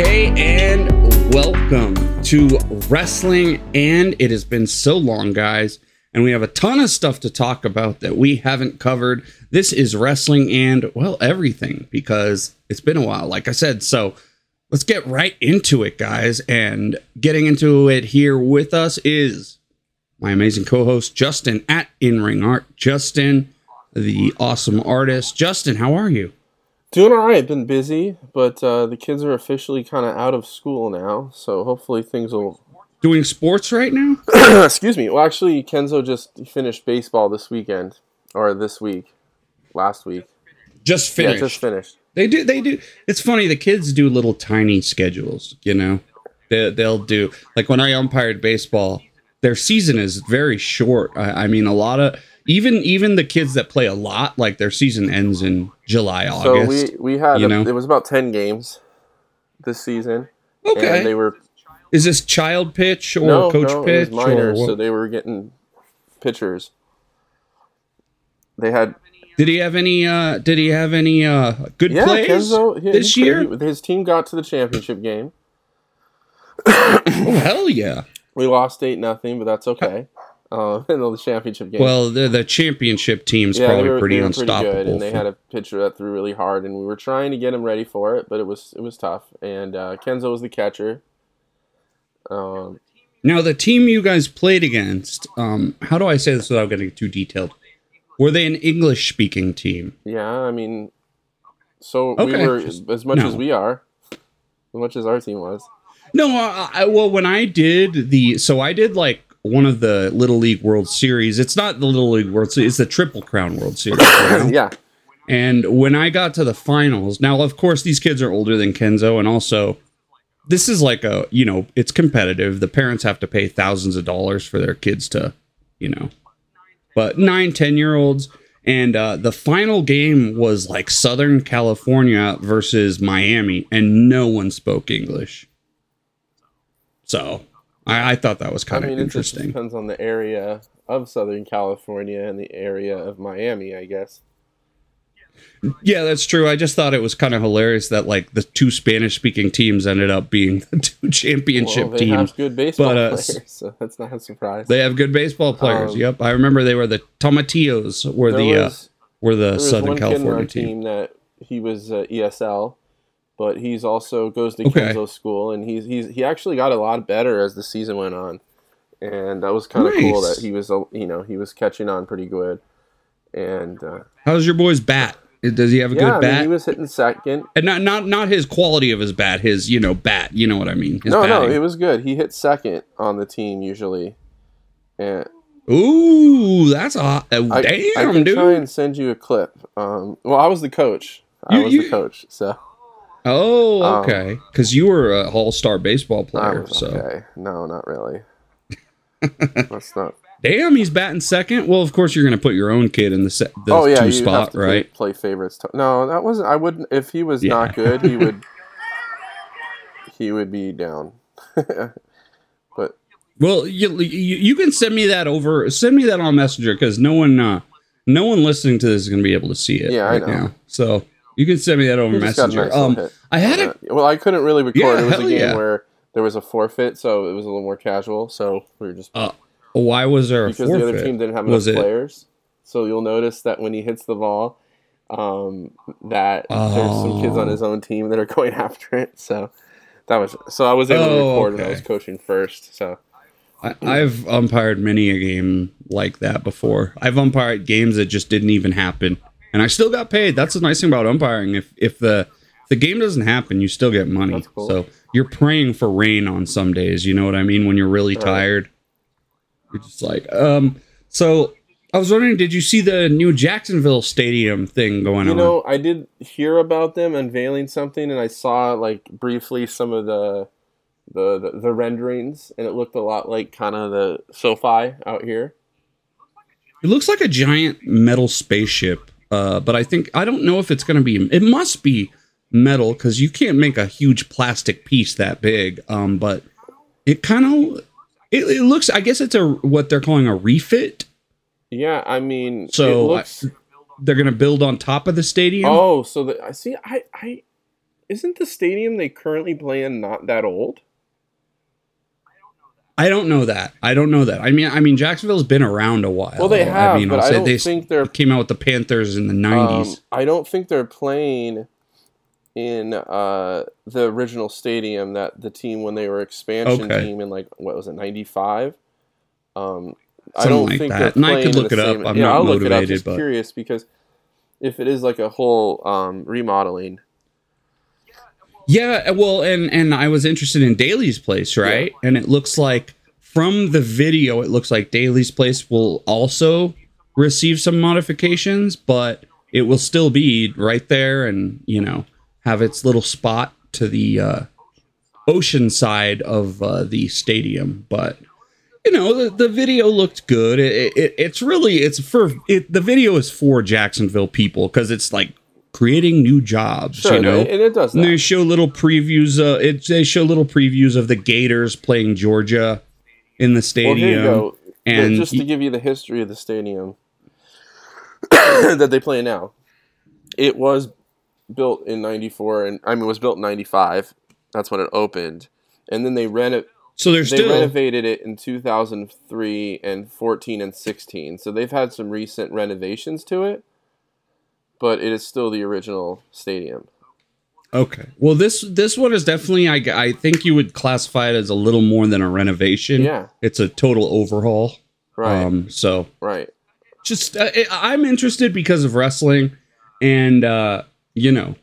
Okay, and welcome to Wrestling. And it has been so long, guys, and we have a ton of stuff to talk about that we haven't covered. This is Wrestling and, well, everything because it's been a while, like I said. So let's get right into it, guys. And getting into it here with us is my amazing co host, Justin at In Ring Art. Justin, the awesome artist. Justin, how are you? Doing all right. Been busy, but uh, the kids are officially kind of out of school now, so hopefully things will. Doing sports right now? Excuse me. Well, actually, Kenzo just finished baseball this weekend, or this week, last week. Just finished. Yeah, just finished. They do. They do. It's funny. The kids do little tiny schedules. You know, they, they'll do like when I umpired baseball. Their season is very short. I, I mean, a lot of even even the kids that play a lot, like their season ends in July, August. So we we had you a- know? it was about ten games this season. Okay. And they were Is this child pitch or no coach no pitch it was minors, or so they were getting pitchers. They had did he have any? uh Did he have any uh good yeah plays Kenzo he- this he- year? he- his team got to the championship game. oh hell yeah! We lost eight nothing, but that's okay. Uh, in the championship game. Well, the the championship team's yeah, probably were, pretty unstoppable. pretty and they had a pitcher that threw really hard, and we were trying to get him ready for it, but it was it was tough. And uh, Kenzo was the catcher. Um, Now, the team you guys played against, um, how do I say this without getting too detailed? Were they an English speaking team? yeah, I mean, so Okay. we were as much No. as we are, as much as our team was. No, I, I, well, when I did the, so I did like one of the Little League World Series. It's not the Little League World Series, it's the Triple Crown World Series. know? yeah, And when I got to the finals, now, of course, these kids are older than Kenzo, and also, this is like a, you know, it's competitive. The parents have to pay thousands of dollars for their kids to, you know, but nine, 10 year olds. And uh, the final game was like Southern California versus Miami, and no one spoke English. So I, I thought that was I kind of mean, it just interesting. depends on the area of Southern California and the area of Miami, I guess. Yeah, that's true. I just thought it was kind of hilarious that like the two Spanish speaking teams ended up being the two championship well, they teams. have good baseball but, uh, players, so that's not a surprise. They have good baseball players. Um, yep, I remember they were the Tomatillos were the uh, were the Southern one kid in our California team. team that he was uh, ESL, but he's also goes to Okay. Kenzo school, and he's he's he actually got a lot better as the season went on, and that was kind of cool that he was you know he was catching on pretty good, and uh, How's your boy's bat? Does he have a yeah, good I mean, bat? he was hitting second. and not not not his quality of his bat, his you know bat. You know what I mean? His no, no, it was good. He hit second on the team usually, and Ooh, that's a I, damn I can dude. try and send you a clip. Um, well, I was the coach. I You- was you- the coach, so oh, Um, okay. Because you were a all star baseball player. was So okay. No, not really. That's not. damn, he's batting second. Well, of course you're going to put your own kid in the, se- the oh yeah, two spot, to play, right? play favorites. To- no, that wasn't. I wouldn't. If he was Yeah. not good, he would. he would be down. but Well, you, you you can send me that over. Send me that on Messenger because no one uh, no one listening to this is going to be able to see it. Yeah, I know. now. So you can send me that over he just got a Messenger. nice Um. I had Uh, a well, I couldn't really record. Yeah, it was a game yeah. where there was a forfeit, so it was a little more casual. So we were just uh, why was there a because forfeit? the other team didn't have enough it- players. So you'll notice that when he hits the ball, um, that there's some kids on Oh. his own team that are going after it. So that was so I was able to Oh, record when I was coaching first. So I, I've umpired many a game like that before. I've umpired games that just didn't even happen, and I still got paid. That's the nice thing about umpiring. If if the the game doesn't happen, you still get money. Cool. So you're praying for rain on some days. You know what I mean? When you're really Right. tired, you're just like, um. So I was wondering, did you see the new Jacksonville Stadium thing going you on? You know, I did hear about them unveiling something, and I saw like briefly some of the the the, the renderings, and it looked a lot like kind of the SoFi out here. It looks like a giant metal spaceship, uh, but I think I don't know if it's going to be. It must be metal because you can't make a huge plastic piece that big. Um, but it kind of it, it looks. I guess it's a what they're calling a refit. Yeah, I mean, So, it looks. They're going to build on top of the stadium. Oh, so the I see. I I isn't the stadium they currently play in not that old? I don't know that. I don't know that. I mean, I mean, Jacksonville's been around a while. Well, they have, I mean, but I'll I don't they think they're. came out with the Panthers in the Um, '90s. I don't think they're playing in uh, the original stadium that the team when they were expansion Okay. team in like what was it '95. Um, I don't like think that. they're And I playing could look it up. same- I'm yeah, not I'll look it up. motivated, Just but- curious because if it is like a whole um, remodeling, Yeah, well, and and I was interested in Daily's place, right? And it looks like from the video, it looks like Daily's place will also receive some modifications, but it will still be right there, and you know, have its little spot to the uh, ocean side of uh, the stadium. But you know, the, the video looked good. It, it, it's really it's for it. The video is for Jacksonville people because it's like creating new jobs. sure, you know, and it does and they show little previews. Uh, it they show little previews of the Gators playing Georgia in the Well, stadium. you go. Yeah, and just to give you the history of the stadium that they play in now, it was built in '94, and I mean, it was built in '95. That's when it opened, and then they reno- so they're they still renovated it in 2003 and 14 and 16. So they've had some recent renovations to it, but it is still the original stadium. okay. Well, this this one is definitely. I I think you would classify it as a little more than a renovation. Yeah, it's a total overhaul. right, Um, so right. just uh, I- I'm interested because of wrestling, and uh, you know,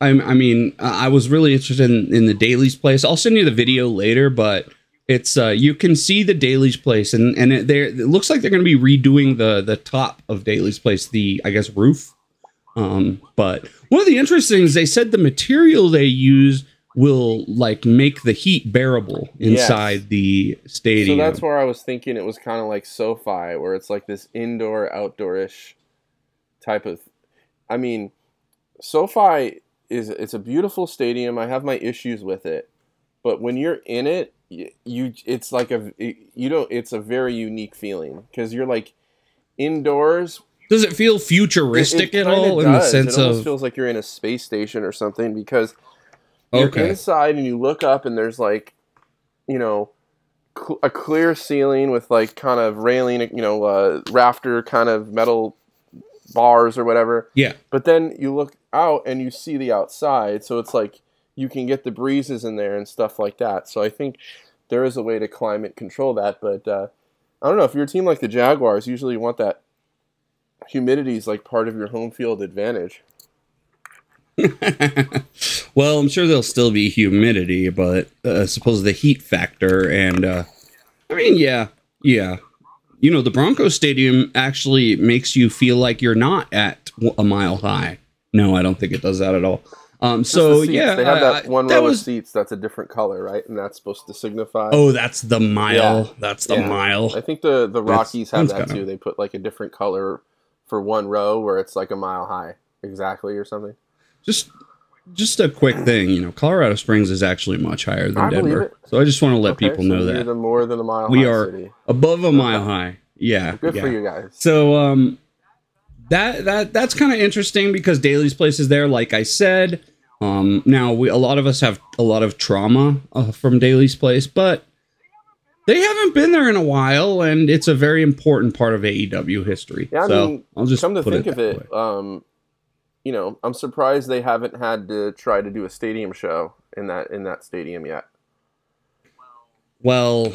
I'm I mean I I was really interested in, in the Daily's place. I'll send you the video later, but it's uh, you can see the Daily's place, and and it, it looks like they're going to be redoing the the top of Daily's place, the I guess roof. Um, but one of the interesting things they said the material they use will like make the heat bearable inside Yes. the stadium. So that's where I was thinking it was kind of like SoFi, where it's like this indoor outdoorish type of. I mean, SoFi is it's a beautiful stadium. I have my issues with it, but when you're in it, you, you it's like a you don't. It's a very unique feeling because you're like indoors. Does it feel futuristic It- it at all in the does. sense it almost of feels like you're in a space station or something because you're okay? inside and you look up and there's like you know cl- a clear ceiling with like kind of railing you know uh, rafter kind of metal bars or whatever Yeah. but then you look out and you see the outside so it's like you can get the breezes in there and stuff like that so i think there is a way to climate control that but uh, i don't know if you're a team like the jaguars usually you want that humidity is like part of your home field advantage well, I'm sure there'll still be humidity, but uh, suppose the heat factor and uh, I mean, yeah, yeah. You know, the Broncos Stadium actually makes you feel like you're not at a mile high. No, I don't think it does that at all. Um, so the yeah, they have I- that one that row was- of seats that's a different color right and that's supposed to signify Oh, that's the mile. Yeah. That's the Yeah. mile. I think the the That's- Rockies have sounds that kinda- too. They put like a different color for one row where it's like a mile high, exactly or something. Just just a quick thing, you know, Colorado Springs is actually much higher than I Denver. So I just want to let Okay, people so know that. more than a mile. We high are City. above a mile high. Yeah. Good yeah. for you guys. So um that that that's kind of interesting because Daily's place is there like I said. Um now we a lot of us have a lot of trauma uh, from Daily's place, but they haven't been there in a while and it's a very important part of AEW history. Yeah, I so mean, I'll just Come to think it of it, um, you know, I'm surprised they haven't had to try to do a stadium show in that in that stadium yet. Well,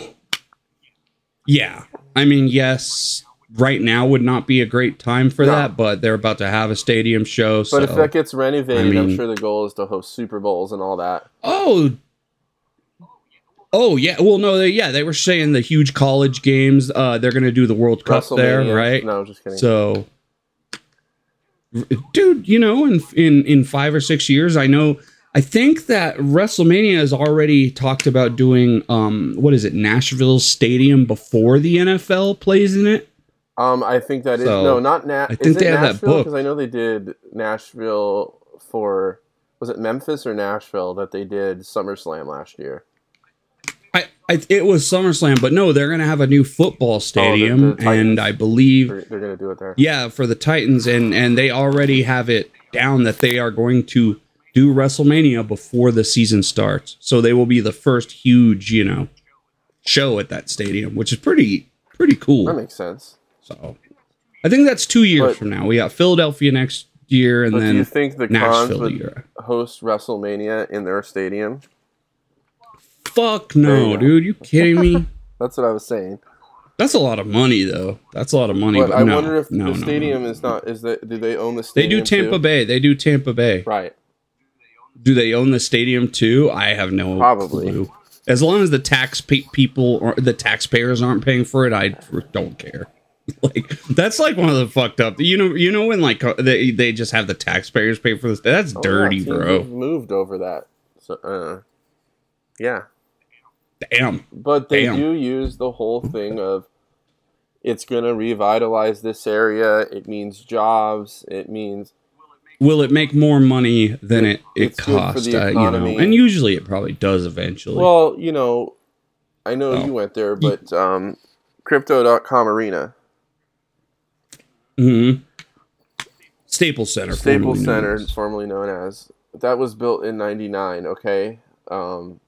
yeah. I mean, yes, right now would not be a great time for No. that, but they're about to have a stadium show. But so. if that gets renovated, I I'm mean- sure the goal is to host Super Bowls and all that. Oh. Oh yeah, well no, they, yeah, they were saying the huge college games. Uh, they're gonna do the World Cup there, right? No, just kidding. So, dude, you know, in in in five or six years, I know. I think that WrestleMania has already talked about doing um, what is it, Nashville Stadium before the NFL plays in it. Um, I think that is So, no, not Nat. I think is they have that Nashville? book. because I know they did Nashville for was it Memphis or Nashville that they did SummerSlam last year. I, I it was SummerSlam, but no, they're gonna have a new football oh, stadium, the Titans. and I believe They're, they're gonna do it there. Yeah, for the Titans, and and they already have it down that they are going to do WrestleMania before the season starts. So they will be the first huge, you know, show at that stadium, which is pretty pretty cool. That makes sense. So I think that's two years But- from now. We got Philadelphia next year, and But do then you think the Cons Nashville the would year. host WrestleMania in their stadium? Fuck no, dude! You kidding me? That's what I was saying. That's a lot of money, though. That's a lot of money. But, But, I no, wonder if no, the stadium no. is not. Is that do they own the stadium? They stadium? do Tampa too? Bay. They do Tampa Bay. Right. Do they own the stadium too? I have no Probably. clue. As long as the tax pe- people or the taxpayers aren't paying for it, I don't care. Like that's like one of the fucked up. You know, you know when like uh, they they just have the taxpayers pay for this. That's Oh, yeah, dirty, teams bro. have Moved over that. So, uh, yeah. Damn. But they Damn. do use the whole thing of it's going to revitalize this area. It means jobs. It means Will it make more money than it it It's good for cost? the Uh, you know, and usually it probably does eventually. well, you know, I know Oh. you went there, but um, Crypto.com Arena, hmm Staples Center. Staples formerly Center, as. formerly known as, that was built in '99. Okay. Um,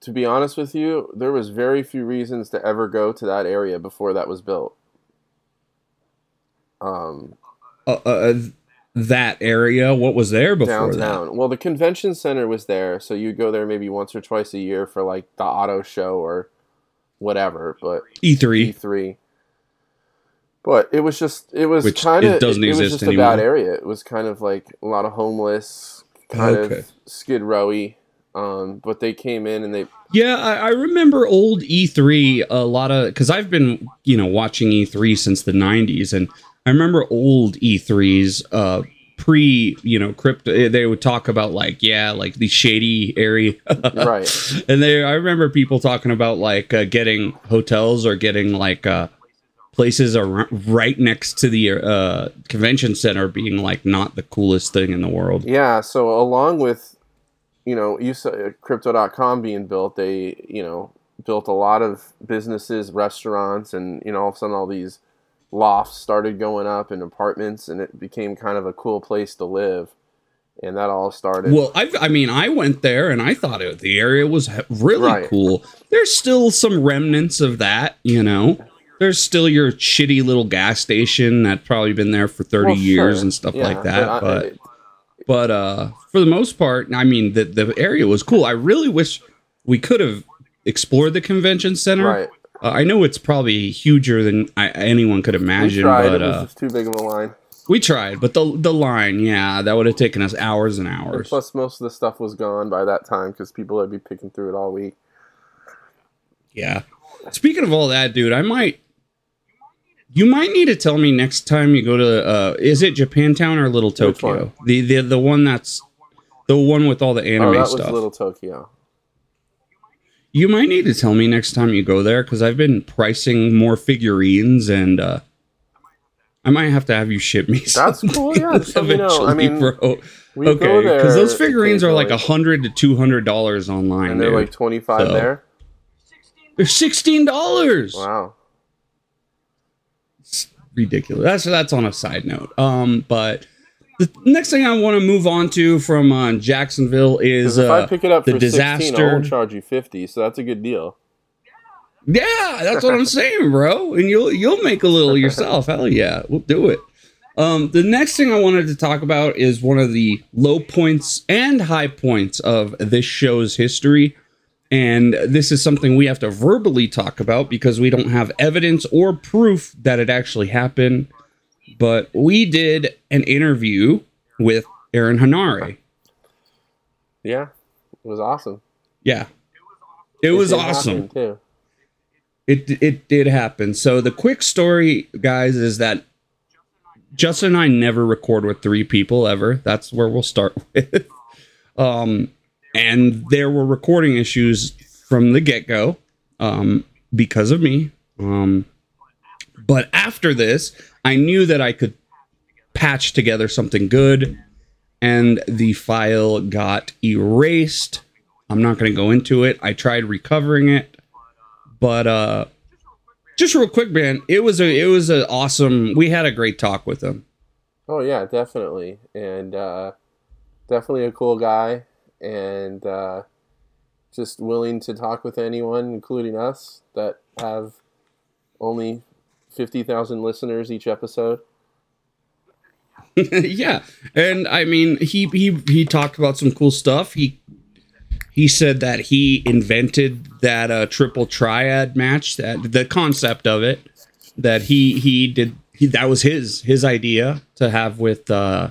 to be honest with you, there was very few reasons to ever go to that area before that was built. Um, Uh, uh, that area. What was there before downtown. Well, the convention center was there, so you'd go there maybe once or twice a year for like the auto show or whatever. But? E3. E3. But it was just it was kind of it it, doesn't it was exist just a bad anymore. area. It was kind of like a lot of homeless, kind Okay. of skid rowy. Um, but they came in and they Yeah, I, I remember old E3 a lot of because I've been you know watching E3 since the '90s, and I remember old E3s uh, pre you know crypto. They would talk about like yeah, like the shady area, right. and they I remember people talking about like uh, getting hotels or getting like uh, places ar- right next to the uh, convention center being like not the coolest thing in the world. Yeah, so along with, you know, you saw uh, crypto.com being built, they, you know, built a lot of businesses, restaurants, and, you know, all of a sudden all these lofts started going up and apartments, and it became kind of a cool place to live. And that all started. Well, I, I mean, I went there and I thought it, the area was really Right. cool. There's still some remnants of that, you know. There's still your shitty little gas station that's probably been there for 30 Well, years sure. and stuff Yeah, like that. I- But but uh, for the most part, I mean, the the area was cool. I really wish we could have explored the convention center. right. Uh, I know it's probably huger than I, anyone could We imagine, tried. but it was uh, just too big of a line. we tried. But the the line, yeah, that would have taken us hours and And hours. plus, most of the stuff was gone by that time because people would be picking through it all week. Yeah. Speaking of all that, dude, I might. You might need to tell me next time you go to. Uh, is it Japantown or Little Tokyo? The the the one that's the one with all the anime oh, that stuff. was Little Tokyo. you might need to tell me next time you go there because I've been pricing more figurines and uh, I might have to have you ship me. That's cool, yeah, me know. I eventually, mean, bro. Okay, because those figurines are like a hundred to two hundred dollars online. and they're dude. like 25 So- there. they're sixteen dollars. Wow. Ridiculous. That's that's on a side note. Um, but the next thing I want to move on to from uh, Jacksonville is if I uh, pick it up the for 16, I disaster. won't charge you 50, so that's a good deal. yeah, that's what I'm saying, bro. And you'll you'll make a little yourself. Hell yeah, we'll do it. Um, the next thing I wanted to talk about is one of the low points and high points of this show's history. And this is something we have to verbally talk about because we don't have evidence or proof that it actually happened. But we did an interview with Aaron Henare. Yeah, it was awesome. Yeah. It was did awesome. too. It it did happen. So the quick story, guys, is that Justin and I never record with three people ever. That's where we'll start with. Um, and there were recording issues from the get go, um, because of me. Um, but after this, I knew that I could patch together something good, and the file got erased. I'm not going to go into it. I tried recovering it, but uh, just real quick, man, it was a it was an awesome. We had a great talk with him. Oh, yeah, definitely. And uh, definitely a cool guy, and uh, just willing to talk with anyone, including us, that have only fifty thousand listeners each episode. yeah, and I mean, he he he talked about some cool stuff. He he said that he invented that uh, triple triad match, that the concept of it, that he he did he, that was his his idea to have with uh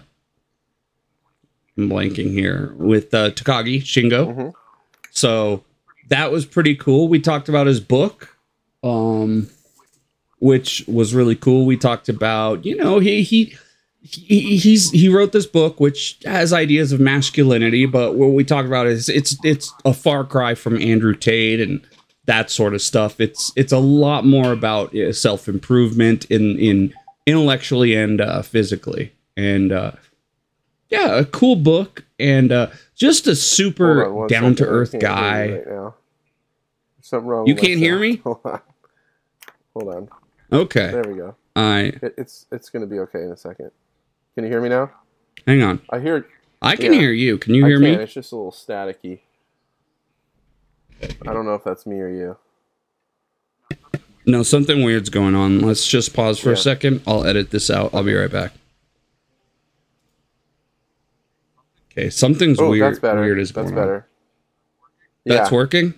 I'm blanking here with uh, Takagi Shingo. Mhm. So that was pretty cool. We talked about his book, um, which was really cool. We talked about you know he he. He, he's he wrote this book which has ideas of masculinity, but what we talk about is it's it's a far cry from Andrew Tate and that sort of stuff. It's it's a lot more about uh, self improvement in in intellectually and uh, physically, and uh, yeah, a cool book and uh, just a super down to earth can't hear you guy. right now. There's something wrong. You can't hear me? Hold on. Hold on. Okay, There we go. I It, it's it's gonna be okay in a second. Can you hear me now? hang on. I hear. I can Yeah. hear you. Can you I hear can. me? It's just a little staticky. I don't know if that's me or you. No, something weird's going on. Let's just pause for a second. I'll edit this out. I'll be right back. Okay, something's Oh, weird. that's better. Weird is that's better. That's working.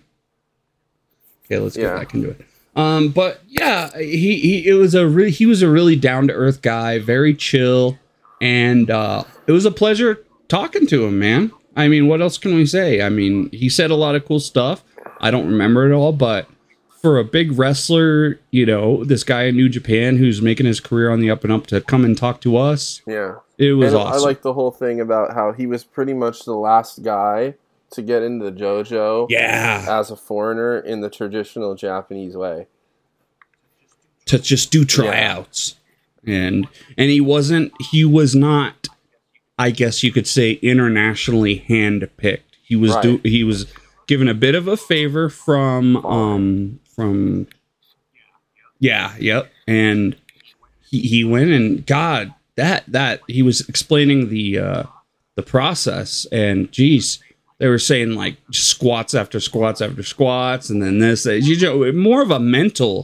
Okay, let's get Yeah. back into it. Um, but yeah, he, he it was a really he was a really down to earth guy, very chill, and uh, it was a pleasure talking to him, man. I mean, what else can we say? I mean, he said a lot of cool stuff. I don't remember it all, but for a big wrestler, you know, this guy in New Japan who's making his career on the up and up to come and talk to us, Yeah. It was and awesome. I like the whole thing about how he was pretty much the last guy to get into the dojo yeah, as a foreigner in the traditional Japanese way. to just do tryouts. And and he wasn't he was not i guess you could say internationally handpicked. He was do he was given a bit of a favor from um from yeah yep. And he, he went and god that that he was explaining the uh the process and geez they were saying like squats after squats after squats and then this that- you know more of a mental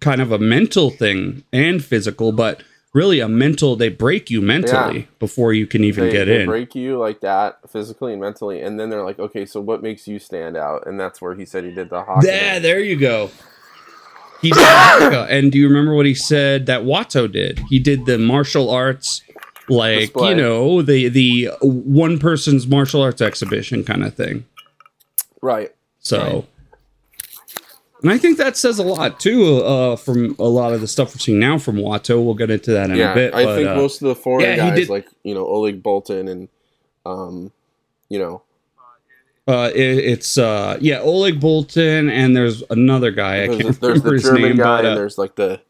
kind of a mental thing and physical, but really a mental. They break you mentally Yeah. before you can even They, get they in. break you like that physically and mentally, and then they're like, okay, so what makes you stand out? And that's where he said he did the Haka. There, there you go. He did Haka, and do you remember what he said that Wato did? He did the martial arts, like Display. you know, the the one person's martial arts exhibition kind of thing. Right. So, Right. and I think that says a lot too uh, from a lot of the stuff we're seeing now from Wato. We'll get into that in yeah, a bit. I but, think uh, most of the foreign yeah, guys, did- like you know Oleg Boltin and, um, you know, Uh, it, it's uh, yeah, Oleg Boltin, and there's another guy. I there's, can't there's remember the his German name, guy but, uh, and there's like the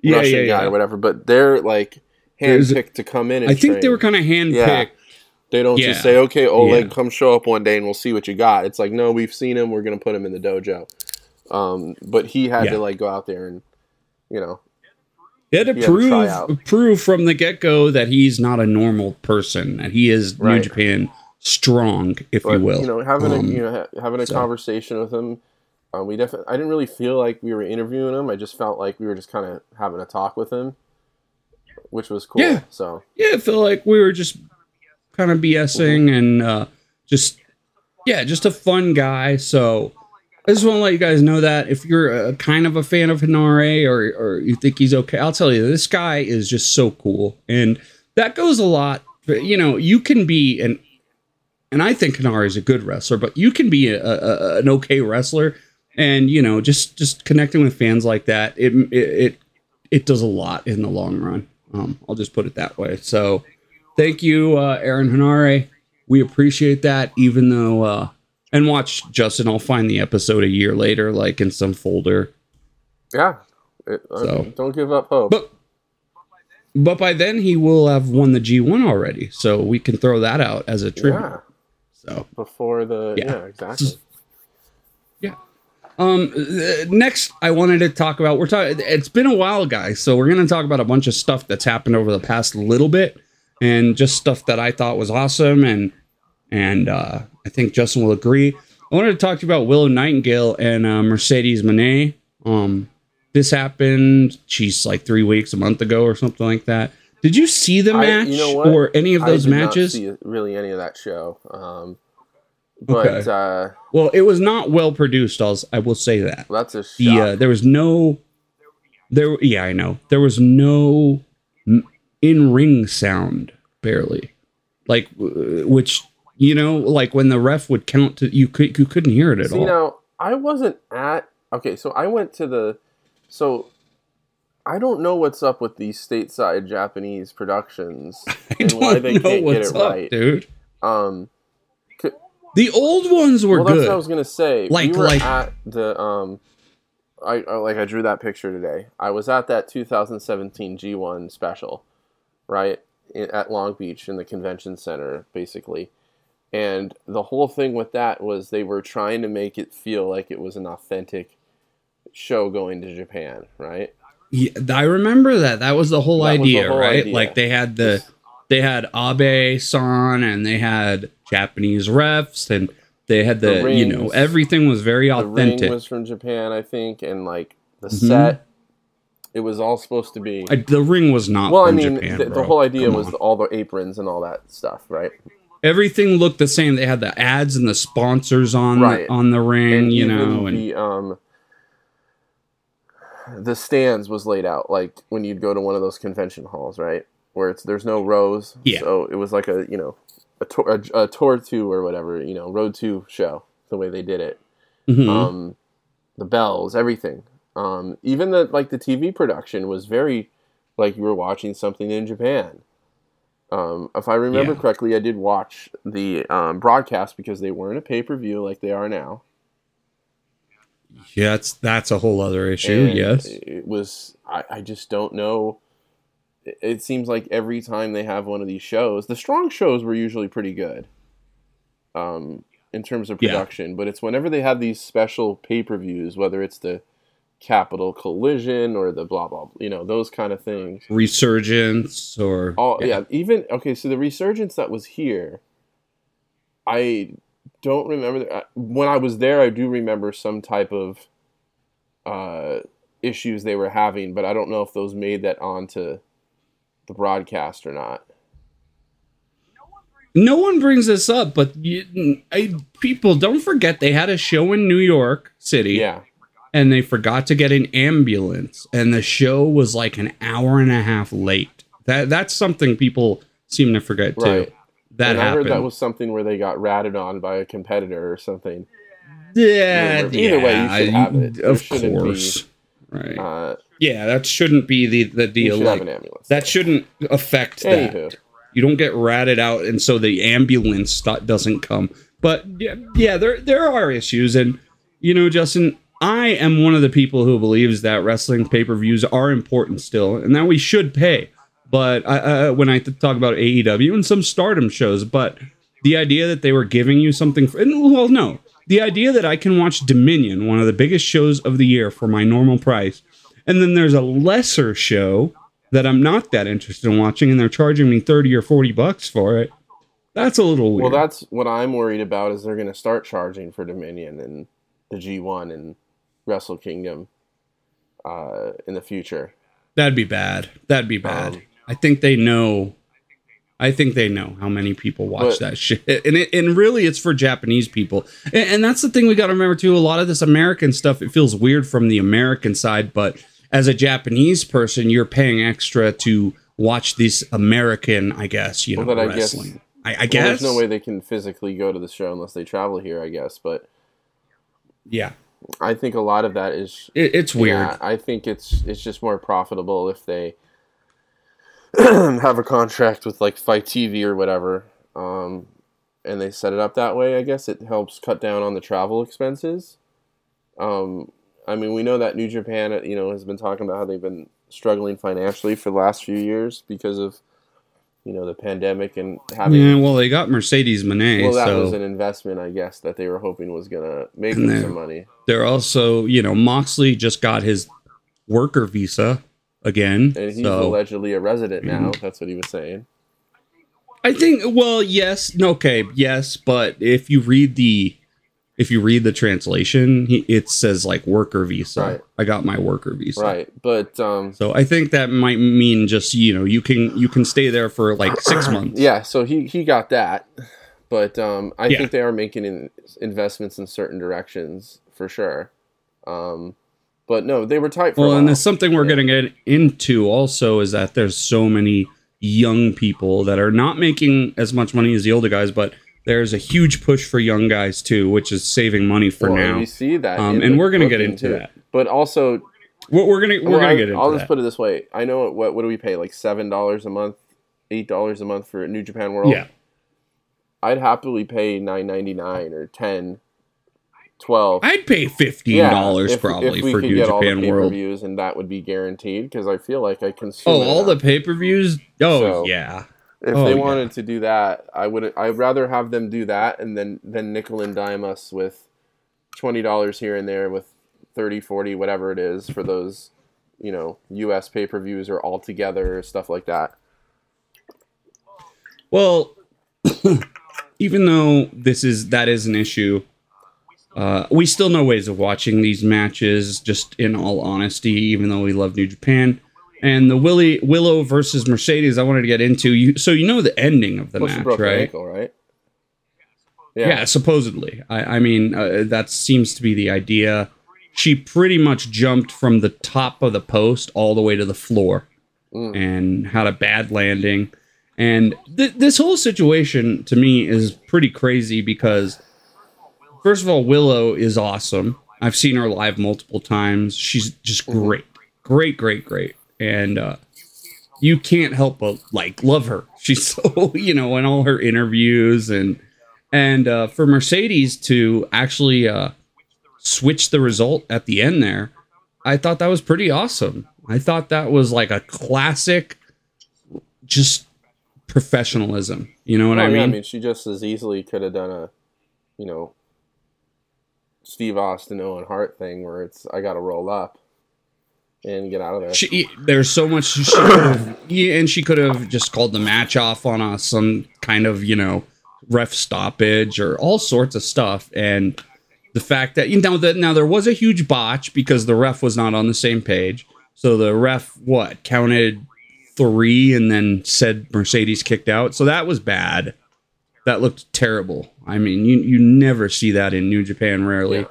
yeah, Russian yeah, guy or whatever. But they're like handpicked to come in. And I think they were kind of handpicked. Yeah. They don't Yeah. just say, "Okay, Oleg, Yeah. come show up one day and we'll see what you got." It's like, no, we've seen him. We're gonna put him in the dojo. Um, but he had Yeah. to like go out there and, you know, They had to He had to prove from the get go that he's not a normal person. That he is New Japan strong, if but you will. you know, having Um, a you know ha- having a so. conversation with him. Um, we definitely. I didn't really feel like we were interviewing him. I just felt like we were just kind of having a talk with him, which was cool. Yeah. So yeah, I feel like we were just kind of BSing Mm-hmm. and uh, just yeah, just a fun guy. So I just want to let you guys know that if you're a, kind of a fan of Henare or or you think he's okay, I'll tell you this guy is just so cool, and that goes a lot. You know, you can be an and I think Henare is a good wrestler, but you can be a, a, an okay wrestler, and you know, just just connecting with fans like that, it it it, it does a lot in the long run. Um, I'll just put it that way. So, thank you, uh, Aaron Henare. We appreciate that, even though. Uh, and watch Justin. I'll find the episode a year later, like in some folder. yeah, it, uh, So. don't give up hope. But but by then he will have won the G1 already, so we can throw that out as a tribute. yeah, So before the Yeah. yeah, exactly. Yeah. Um. uh, Next, I wanted to talk about. We're talking. It's been a while, guys. So we're gonna talk about a bunch of stuff that's happened over the past little bit, and just stuff that I thought was awesome. And and uh, I think Justin will agree. I wanted to talk to you about Willow Nightingale and uh, Mercedes Moné. Um, this happened, she's like three weeks, a month ago, or something like that. Did you see the I- match you know or any of I those matches? see really any of that show. Um, but Okay. uh, Well, it was not well produced. I'll, I will say that. that's a shock. The uh, there was no there. Yeah, I know there was no in ring sound barely, like which you know, like when the ref would count to you could you couldn't hear it at See all. now, I wasn't at. Okay, so I went to the. So, I don't know what's up with these stateside Japanese productions and why they can't get it up, right. dude. Um, The old ones were well, that's what I was gonna say. Like- we were like- at the um, I, I like I drew that picture today. I was at that 2017 G1 special, right in, at Long Beach in the convention center, basically. And the whole thing with that was they were trying to make it feel like it was an authentic show going to Japan, right? Yeah, I remember that. That was the whole That was the idea, whole right? idea. Like they had the they had Abe San and they had Japanese refs and they had the, The you know everything was very The authentic. ring was from Japan, I think, and like the Mhm. set, it was all supposed to be. I, the ring was not. well, I mean, Japan, the, the whole idea Come was on. all the aprons and all that stuff, right? everything looked the same. They had the ads and the sponsors on Right. on the ring, and you know, and the um the stands was laid out like when you'd go to one of those convention halls, right? Where it's there's no rows. Yeah. So it was like a you know a tour a, a tour two or whatever you know road two show the way they did it. Mhm. Um, the bells, everything. Um, even the like the TV production was very like you were watching something in Japan. Um, if I remember Yeah. correctly, I did watch the um, broadcast because they weren't a pay per view like they are now. Yeah, that's that's a whole other issue. And yes, it was. I, I just don't know. It, it seems like every time they have one of these shows, the strong shows were usually pretty good. Um, in terms of Yeah. production, but it's whenever they have these special pay per views, whether it's the Capital Collision or the blah blah, you know, those kind of things. resurgence or All yeah. even okay. So the resurgence that was here, I don't remember. The, uh, when I was there, I do remember some type of uh, issues they were having, but I don't know if those made that onto the broadcast or not. No one brings this up, but you, I, people don't forget they had a show in New York City. Yeah, and they forgot to get an ambulance and the show was like an hour and a half late that that's something people seem to forget too Right. That I happened heard that was something where they got ratted on by a competitor or something. yeah Either way, you yeah, should have it. There of shouldn't be- course. Right. Uh, yeah that shouldn't be the the deal like have an ambulance. that shouldn't affect that. You don't get ratted out and so the ambulance doesn't come. But yeah, yeah there there are issues and you know justin i am one of the people who believes that wrestling pay-per-views are important still and that we should pay but I, uh, when i talk about aew and some stardom shows but the idea that they were giving you something for, and, well no the idea that i can watch dominion one of the biggest shows of the year for my normal price and then there's a lesser show that I'm not that interested in watching, and they're charging me thirty or forty bucks for it. That's a little weird. Well, that's what I'm worried about. Is they're going to start charging for Dominion and the G1 and Wrestle Kingdom uh, in the future. That'd be bad. That'd be bad. Um, I think they know. I think they know how many people watch But- that shit, and it, and really, it's for Japanese people. And, and that's the thing we got to remember too. A lot of this American stuff, it feels weird from the American side, but as a Japanese person, you're paying extra to watch this American, I guess, you know, Well, then I guess- wrestling. I, I Well, guess. there's no way they can physically go to the show unless they travel here, I guess. But Yeah, I think a lot of that is it, it's weird. Yeah, I think it's it's just more profitable if they have a contract with like FITE TV or whatever, um, and they set it up that way. I guess it helps cut down on the travel expenses. Um, I mean, we know that New Japan, you know, has been talking about how they've been struggling financially for the last few years because of you know the pandemic and having. Yeah, well, they got Mercedes Moné, Well, that so was an investment, I guess, that they were hoping was gonna make them some money. they're also, you know, Moxley just got his worker visa again. And he's so allegedly a resident now. Mhm. That's what he was saying. I think well, yes, no, okay, yes, but if you read the if you read the translation, he, it says like worker visa. Right. I got my worker visa. Right, but um, So I think that might mean just you know you can you can stay there for like six months. yeah. So he he got that, but um, I Yeah. think they are making in, investments in certain directions for sure. Um, but no, they were tight for Well, and something we're Yeah. going to get into also is that there's so many young people that are not making as much money as the older guys, but there's a huge push for young guys too, which is saving money for Well, now. You see that, Um, and we're gonna get into too. that. But also, We're, we're gonna we're well, gonna get into I'll that. just put it this way: I know what what do we pay like seven dollars a month, eight dollars a month for New Japan World. yeah, I'd happily pay nine ninety nine or 10 12 I'd pay fifteen Yeah, dollars if- probably if for New get all the Japan World. pay-per-views and that would be guaranteed because I feel like I consume. Oh, all the pay per views. Oh So- yeah, If oh, they yeah. wanted to do that, I would. I'd rather have them do that and then then nickel and dime us with twenty dollars here and there with 30 40 whatever it is for those you know us pay-per-views or all together stuff like that Well, even though this is that is an issue, uh, we still know ways of watching these matches. Just in all honesty, even though we love New Japan and the Willie Willow versus Mercedes, I wanted to get into you. So you know the ending of the match, right? ankle right Yeah, supposedly. I, I mean, uh, that seems to be the idea. She pretty much jumped from the top of the post all the way to the floor Mm. and had a bad landing. And th- this whole situation to me is pretty crazy because, first of all, Willow is awesome. I've seen her live multiple times. She's just Mhm. great, great, great, great. And uh, you can't help but like love her. She's so you know in all her interviews and and uh, for Mercedes to actually uh, switch the result at the end there, I thought that was pretty awesome. I thought that was like a classic, just professionalism. You know what Oh, I yeah, mean? I mean, she just as easily could have done a, you know, Steve Austin Owen Hart thing where it's I got to roll up and get out of there. She, there's so much she yeah, and she could have just called the match off on a, some kind of you know ref stoppage or all sorts of stuff. And the fact that you know that now there was a huge botch because the ref was not on the same page. So the ref what counted three and then said Mercedes kicked out. So that was bad. That looked terrible. I mean, you you never see that in New Japan, rarely. Yeah.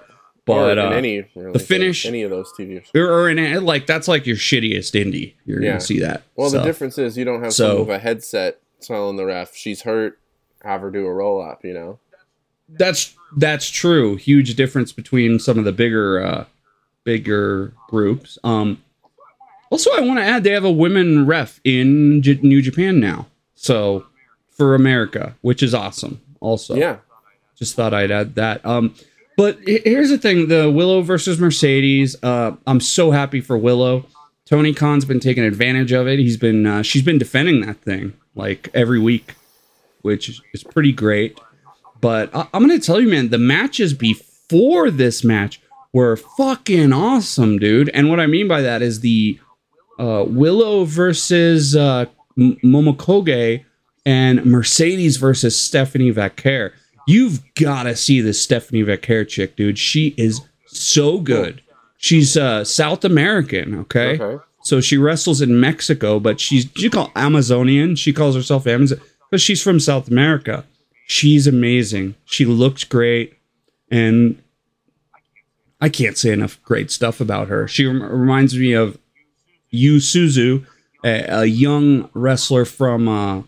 But uh, any really, the finish- any of those TVs. or, or in like that's like your shittiest indie. You're Yeah. gonna see that. Well, the difference is you don't have So- some of a headset telling the ref she's hurt, have her do a roll up. You know. That's that's true. Huge difference between some of the bigger uh bigger groups. Um also I want to add they have a women ref in J- New Japan now. So for America, which is awesome. Also. Yeah. Just thought I'd add that. Um but here's the thing, the Willow versus Mercedes, uh I'm so happy for Willow. Tony Khan's been taking advantage of it. He's been uh, she's been defending that thing like every week, which is pretty great. But I- I'm gonna tell you, man, the matches before this match were fucking awesome, dude. And what I mean by that is the uh, Willow versus uh, M- Momo Kohgo and Mercedes versus Stephanie Vaquer. You've got to see this Stephanie Vaquer chick, dude. She is so good. She's uh, South American, okay? Okay. So she wrestles in Mexico, but she's you call Amazonian. She calls herself Amazon because she's from South America. She's amazing. She looks great, and I can't say enough great stuff about her. She rem- reminds me of Yu Suzu, a, a young wrestler from uh,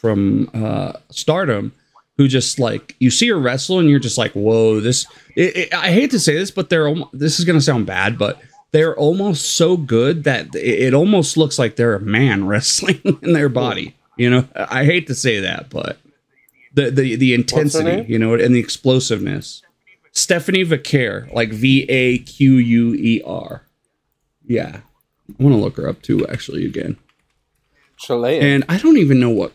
from uh, Stardom, who just like you see her wrestle and you're just like, whoa, this. It, it, I hate to say this, but they're this is gonna sound bad, but they're almost so good that it, it almost looks like they're a man wrestling in their body. You know, I hate to say that, but the the the intensity, you know, and the explosiveness. Stephanie Vaquer, like V A Q U E R. Yeah, I want to look her up too, actually, again. Chilean. And I don't even know what.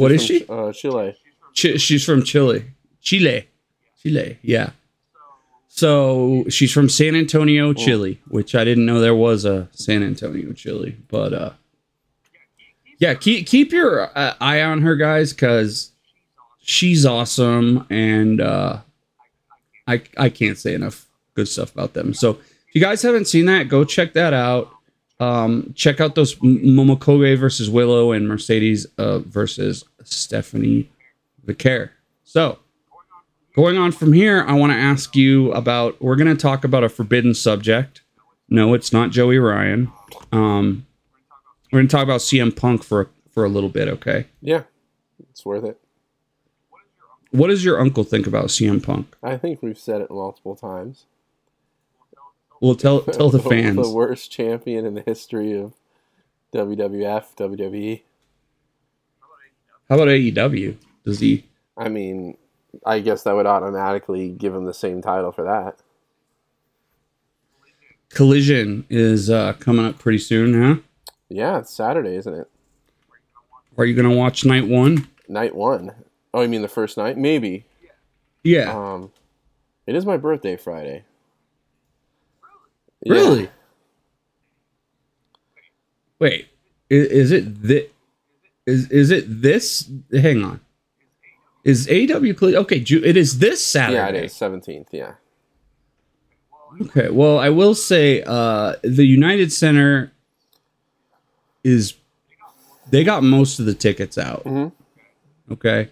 What is from she? Uh, Chile. Ch- she's from Chile. Chile. Chile, yeah. So she's from San Antonio, Chile, which I didn't know there was a San Antonio, Chile. But uh yeah, keep keep your uh, eye on her, guys, because she's awesome, and uh, I I can't say enough good stuff about them. So if you guys haven't seen that, go check that out. Um, check out those Momo Kohgo versus Willow and Mercedes uh, versus Stephanie Vaquer. So going on from here, I want to ask you about. We're going to talk about a forbidden subject. No, it's not Joey Ryan. Um, we're going to talk about CM Punk for for a little bit. Okay. Yeah, it's worth it. What does your uncle think about CM Punk? I think we've said it multiple times. Well, tell tell the fans. the worst champion in the history of WWF, WWE. How about AEW? Does he? I mean, I guess that would automatically give him the same title for that. Collision is uh, coming up pretty soon, huh? Yeah, it's Saturday, isn't it? Are you gonna watch night one? Night one. Oh, you mean the first night? Maybe. Yeah. Um, it is my birthday Friday. Yeah. really? Wait. Is, is it this? Is is it this? Hang on. Is AW Collision? Okay, Ju- it is this Saturday. Yeah, it is seventeenth. Yeah. Okay. Well, I will say uh, the United Center is they got most of the tickets out. Mhm. Okay.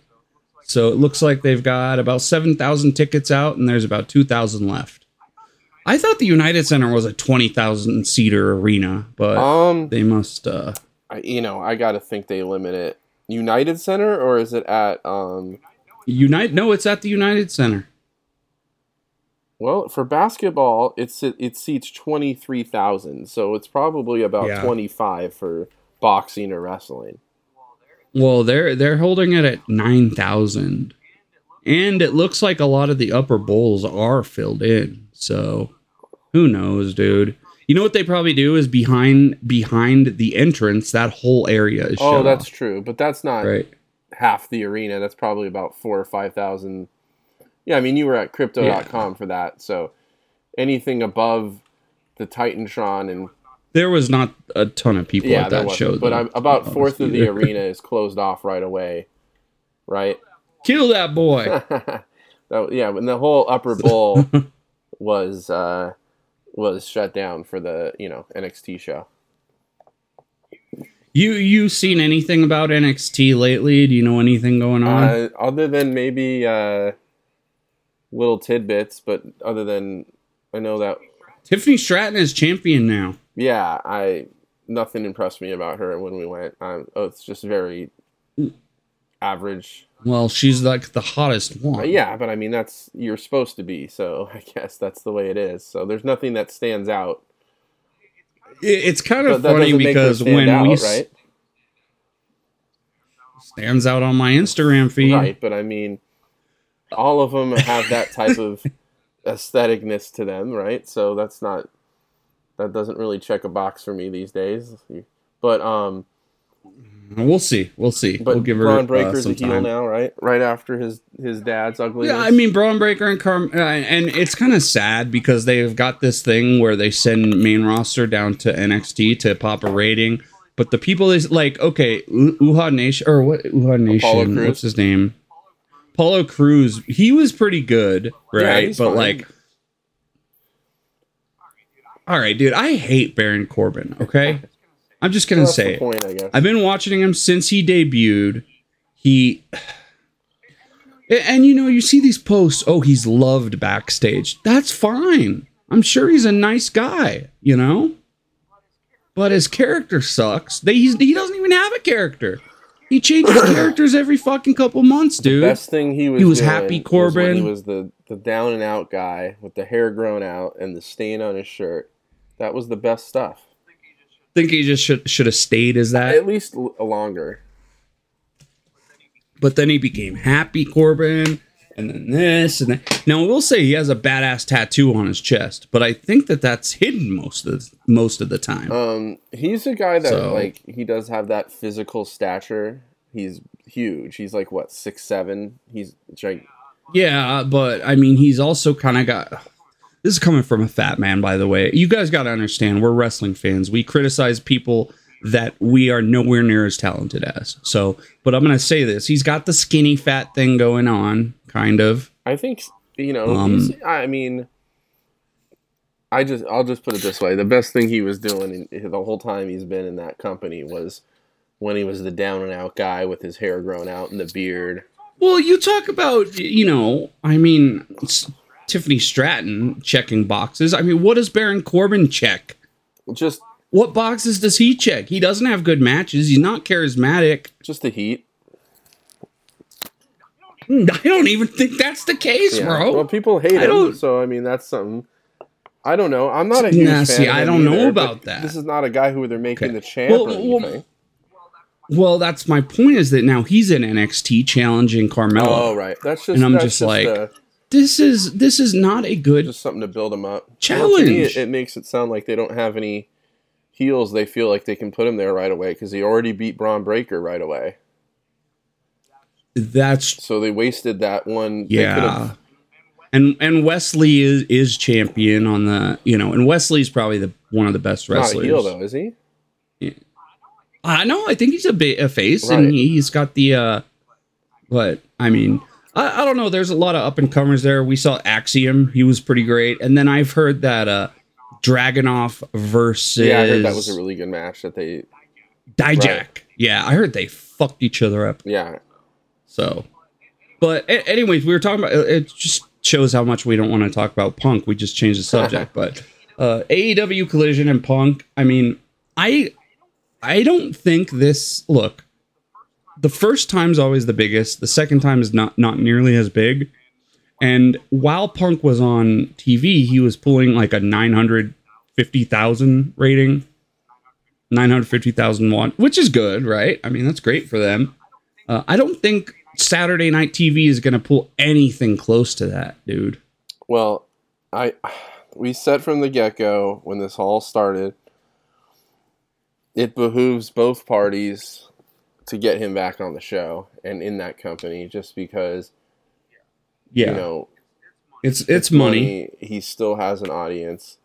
So it looks like they've got about 7,000 tickets out and there's about 2,000 left. I thought the United Center was a 20,000 seater arena, but Um, they must uh I, you know, I got to think they limit it. United Center, or is it at um? Unite No, it's at the United Center. Well, for basketball, it's it seats twenty three thousand, so it's probably about Yeah. twenty five for boxing or wrestling. Well, they're they're holding it at 9,000. And it looks like a lot of the upper bowls are filled in. So, who knows, dude? You know what they probably do is behind behind the entrance, that whole area is Oh, that's off, true, but that's not right. half the arena. That's probably about four or five thousand. Yeah, I mean, you were at crypto.com for that, so anything above the Titantron and There was not a ton of people yeah, at that show. But though, I'm, about fourth of the arena is closed off right away, right? Kill that boy. that, yeah, and the whole upper bowl was uh, was shut down for the you know NXT show. you you seen anything about NXT lately? Do you know anything going on? Uh, other than maybe uh, little tidbits, but other than I know that Tiffany Stratton is champion now. yeah, I nothing impressed me about her when we went. Um, oh, it's just very average. Well, she's like the hottest one. yeah, but I mean that's you're supposed to be, so I guess that's the way it is. So there's nothing that stands out. It's kind of that funny doesn't make her because when out, we right, stands out on my Instagram feed. right, but I mean, all of them have that type of aestheticness to them, right? So that's not that doesn't really check a box for me these days. But um, We'll see. We'll see. but we'll give her Bron uh, Breakker's some a heel time. now, right? Right after his his dad's ugly. Yeah, I mean Bron Breakker and Carm, uh, and it's kind of sad because they've got this thing where they send main roster down to NXT to pop a rating, but the people is like, okay, U- Uhaa Nation or what? Uhaa Nation? What's his name? Apollo Crews. He was pretty good, right? he's but fine. like, all right, dude, I hate Baron Corbin. Okay, I'm just gonna That's say it. point, I guess. I've been watching him since he debuted. He and, you know, you see these posts, oh, he's loved backstage. That's fine. I'm sure he's a nice guy, you know? But his character sucks. They, he's, he doesn't even have a character. He changes characters every fucking couple months, dude. The best thing he was He was Happy was Corbin. he was the the down and out guy with the hair grown out and the stain on his shirt. That was the best stuff. Think he just should should have stayed as that. At least l- longer. But then he became Happy Corbin, and then this and that. Now we'll say he has a badass tattoo on his chest, but I think that that's hidden most of the, most of the time. Um, he's a guy that So- like he does have that physical stature. He's huge. He's like what six seven. He's like yeah, but I mean, he's also kind of got. This is coming from a fat man, by the way. You guys got to understand, we're wrestling fans. We criticize people that we are nowhere near as talented as. So, but I'm gonna say this: he's got the skinny fat thing going on, kind of. I think you know. Um, I mean, I just I'll just put it this way: the best thing he was doing in, the whole time he's been in that company was when he was the down and out guy with his hair grown out and the beard. Well, you talk about, you know, I mean, Tiffany Stratton checking boxes. I mean, what does Baron Corbin check? Just What boxes does he check? He doesn't have good matches. He's not charismatic. just the heat. I don't even think that's the case, Yeah. bro. Well, people hate I him, don't- so I mean that's something. I don't know. I'm not a huge Nah, fan. see, I don't know either, but about that. This is not a guy who they're making Okay. the champ Well, well, well, that's my point. Is that now he's in NXT challenging Carmella. Oh, right. That's just. And I'm that's just like, uh, This is this is not a good. just something to build them up. Well, Challenge. me, it, it makes it sound like they don't have any heels. They feel like they can put him there right away because he already beat Bron Breakker right away. That's So they wasted that one. Yeah. And and Wes Lee is is champion on the you know and Wes Lee's probably the one of the best not a wrestlers. heel though, is he? I know. I think he's a bit a face, Right. and he, he's got the. uh But I mean, I, I don't know. There's a lot of up and comers there. We saw Axiom; he was pretty great. And then I've heard that uh Dragunov versus Yeah, I heard that was a really good match. That they. Dijak. right. Yeah, I heard they fucked each other up. Yeah, So, but a- anyways, we were talking about it. Just shows how much we don't want to talk about Punk. We just changed the subject, but uh, AEW Collision and Punk. I mean, I I don't think this. Look, the first time's always the biggest. The second time is not not nearly as big. And while Punk was on TV, he was pulling like a nine hundred fifty thousand rating. 950,000 won, which is good, right? I mean, that's great for them. Uh, I don't think Saturday Night TV is going to pull anything close to that, dude. Well, I we said from the get go when this all started, it behooves both parties to get him back on the show and in that company, just because Yeah, you know it's it's money. He still has an audience.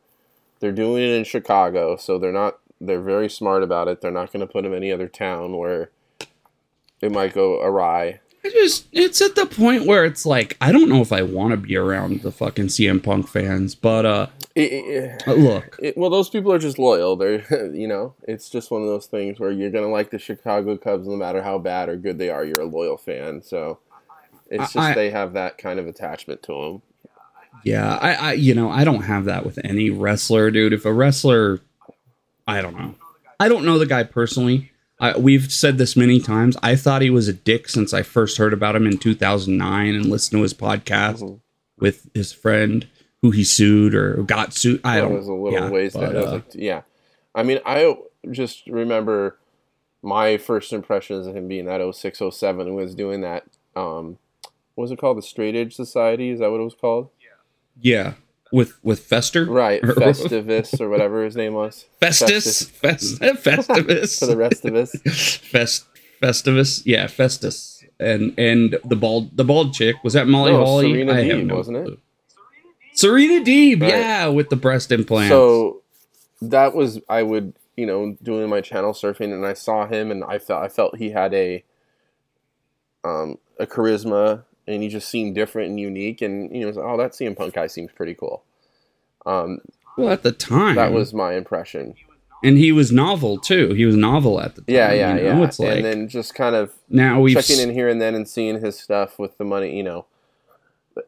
They're doing it in Chicago, so they're not. They're very smart about it. They're not going to put him in any other town where it might go awry. I just it's at the point where it's like I don't know if I want to be around the fucking CM Punk fans, but uh, It- it- uh, look, It, well, those people are just loyal. They're, you know, it's just one of those things where you're gonna like the Chicago Cubs no matter how bad or good they are. You're a loyal fan, so it's just I- they have that kind of attachment to them. yeah, I, I you know I don't have that with any wrestler, dude. If a wrestler, I don't know, I don't know the guy personally. I, we've said this many times. I thought he was a dick since I first heard about him in 2009 and listened to his podcast. Mhm. with his friend who he sued or got sued. I don't. was a little yeah, ways. but, that was uh, like, yeah, I mean, I just remember my first impressions of him being that 06, 07 and was doing that. Um, what was it called? The Straight Edge Society? Is that what it was called? Yeah. Yeah, with with Fester, Right, Festivus or whatever his name was. Festus, Fest, Festivus, For the rest of us. Fest, Festivus, yeah, Festus, and and the bald the bald chick was that Molly No, Holly? Serena I have Deeb, no wasn't it? clue. Serena Deeb, Right. yeah, with the breast implants. So that was I would you know doing my channel surfing and I saw him and I felt I felt he had a um a charisma and he just seemed different and unique and you know like, oh that CM Punk guy seems pretty cool. Um, well, at the time, that was my impression. and he was novel too. He was novel at the time. Yeah, yeah, you know? yeah. It's like and then just kind of now we've checking in here and then and seeing his stuff with the money, you know,